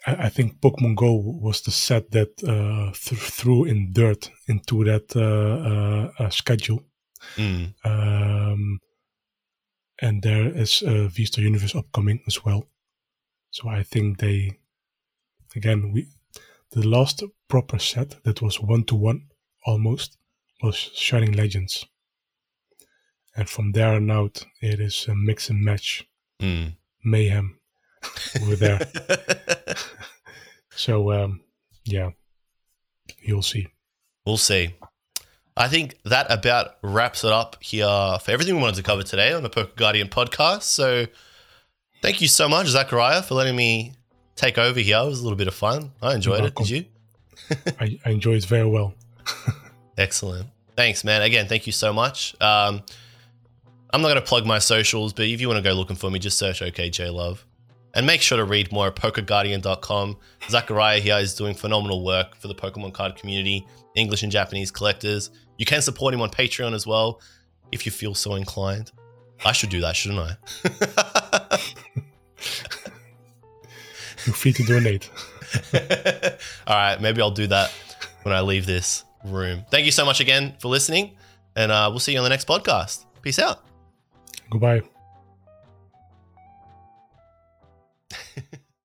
I, think Pokemon Go was the set that uh, th- threw in dirt into that uh, uh, schedule. Mm. Um, and there is a V Star Universe upcoming as well. So I think they, again, we the last proper set that was one to one almost was Shining Legends. And from there on out, it is a mix and match mm. mayhem over there. so um, yeah, you'll see. We'll see. I think that about wraps it up here for everything we wanted to cover today on the Poke Guardian podcast. So thank you so much, Zachariah, for letting me take over here. It was a little bit of fun. I enjoyed it. Did you? I, I enjoyed it very well. Excellent. Thanks, man. Again, thank you so much. Um, I'm not going to plug my socials, but if you want to go looking for me, just search OKJ Love. And make sure to read more at PokeGuardian.com. Zachariah here is doing phenomenal work for the Pokemon card community, English and Japanese collectors. You can support him on Patreon as well if you feel so inclined. I should do that, shouldn't I? You're free to donate. All right, maybe I'll do that when I leave this room. Thank you so much again for listening, and uh, we'll see you on the next podcast. Peace out. Goodbye.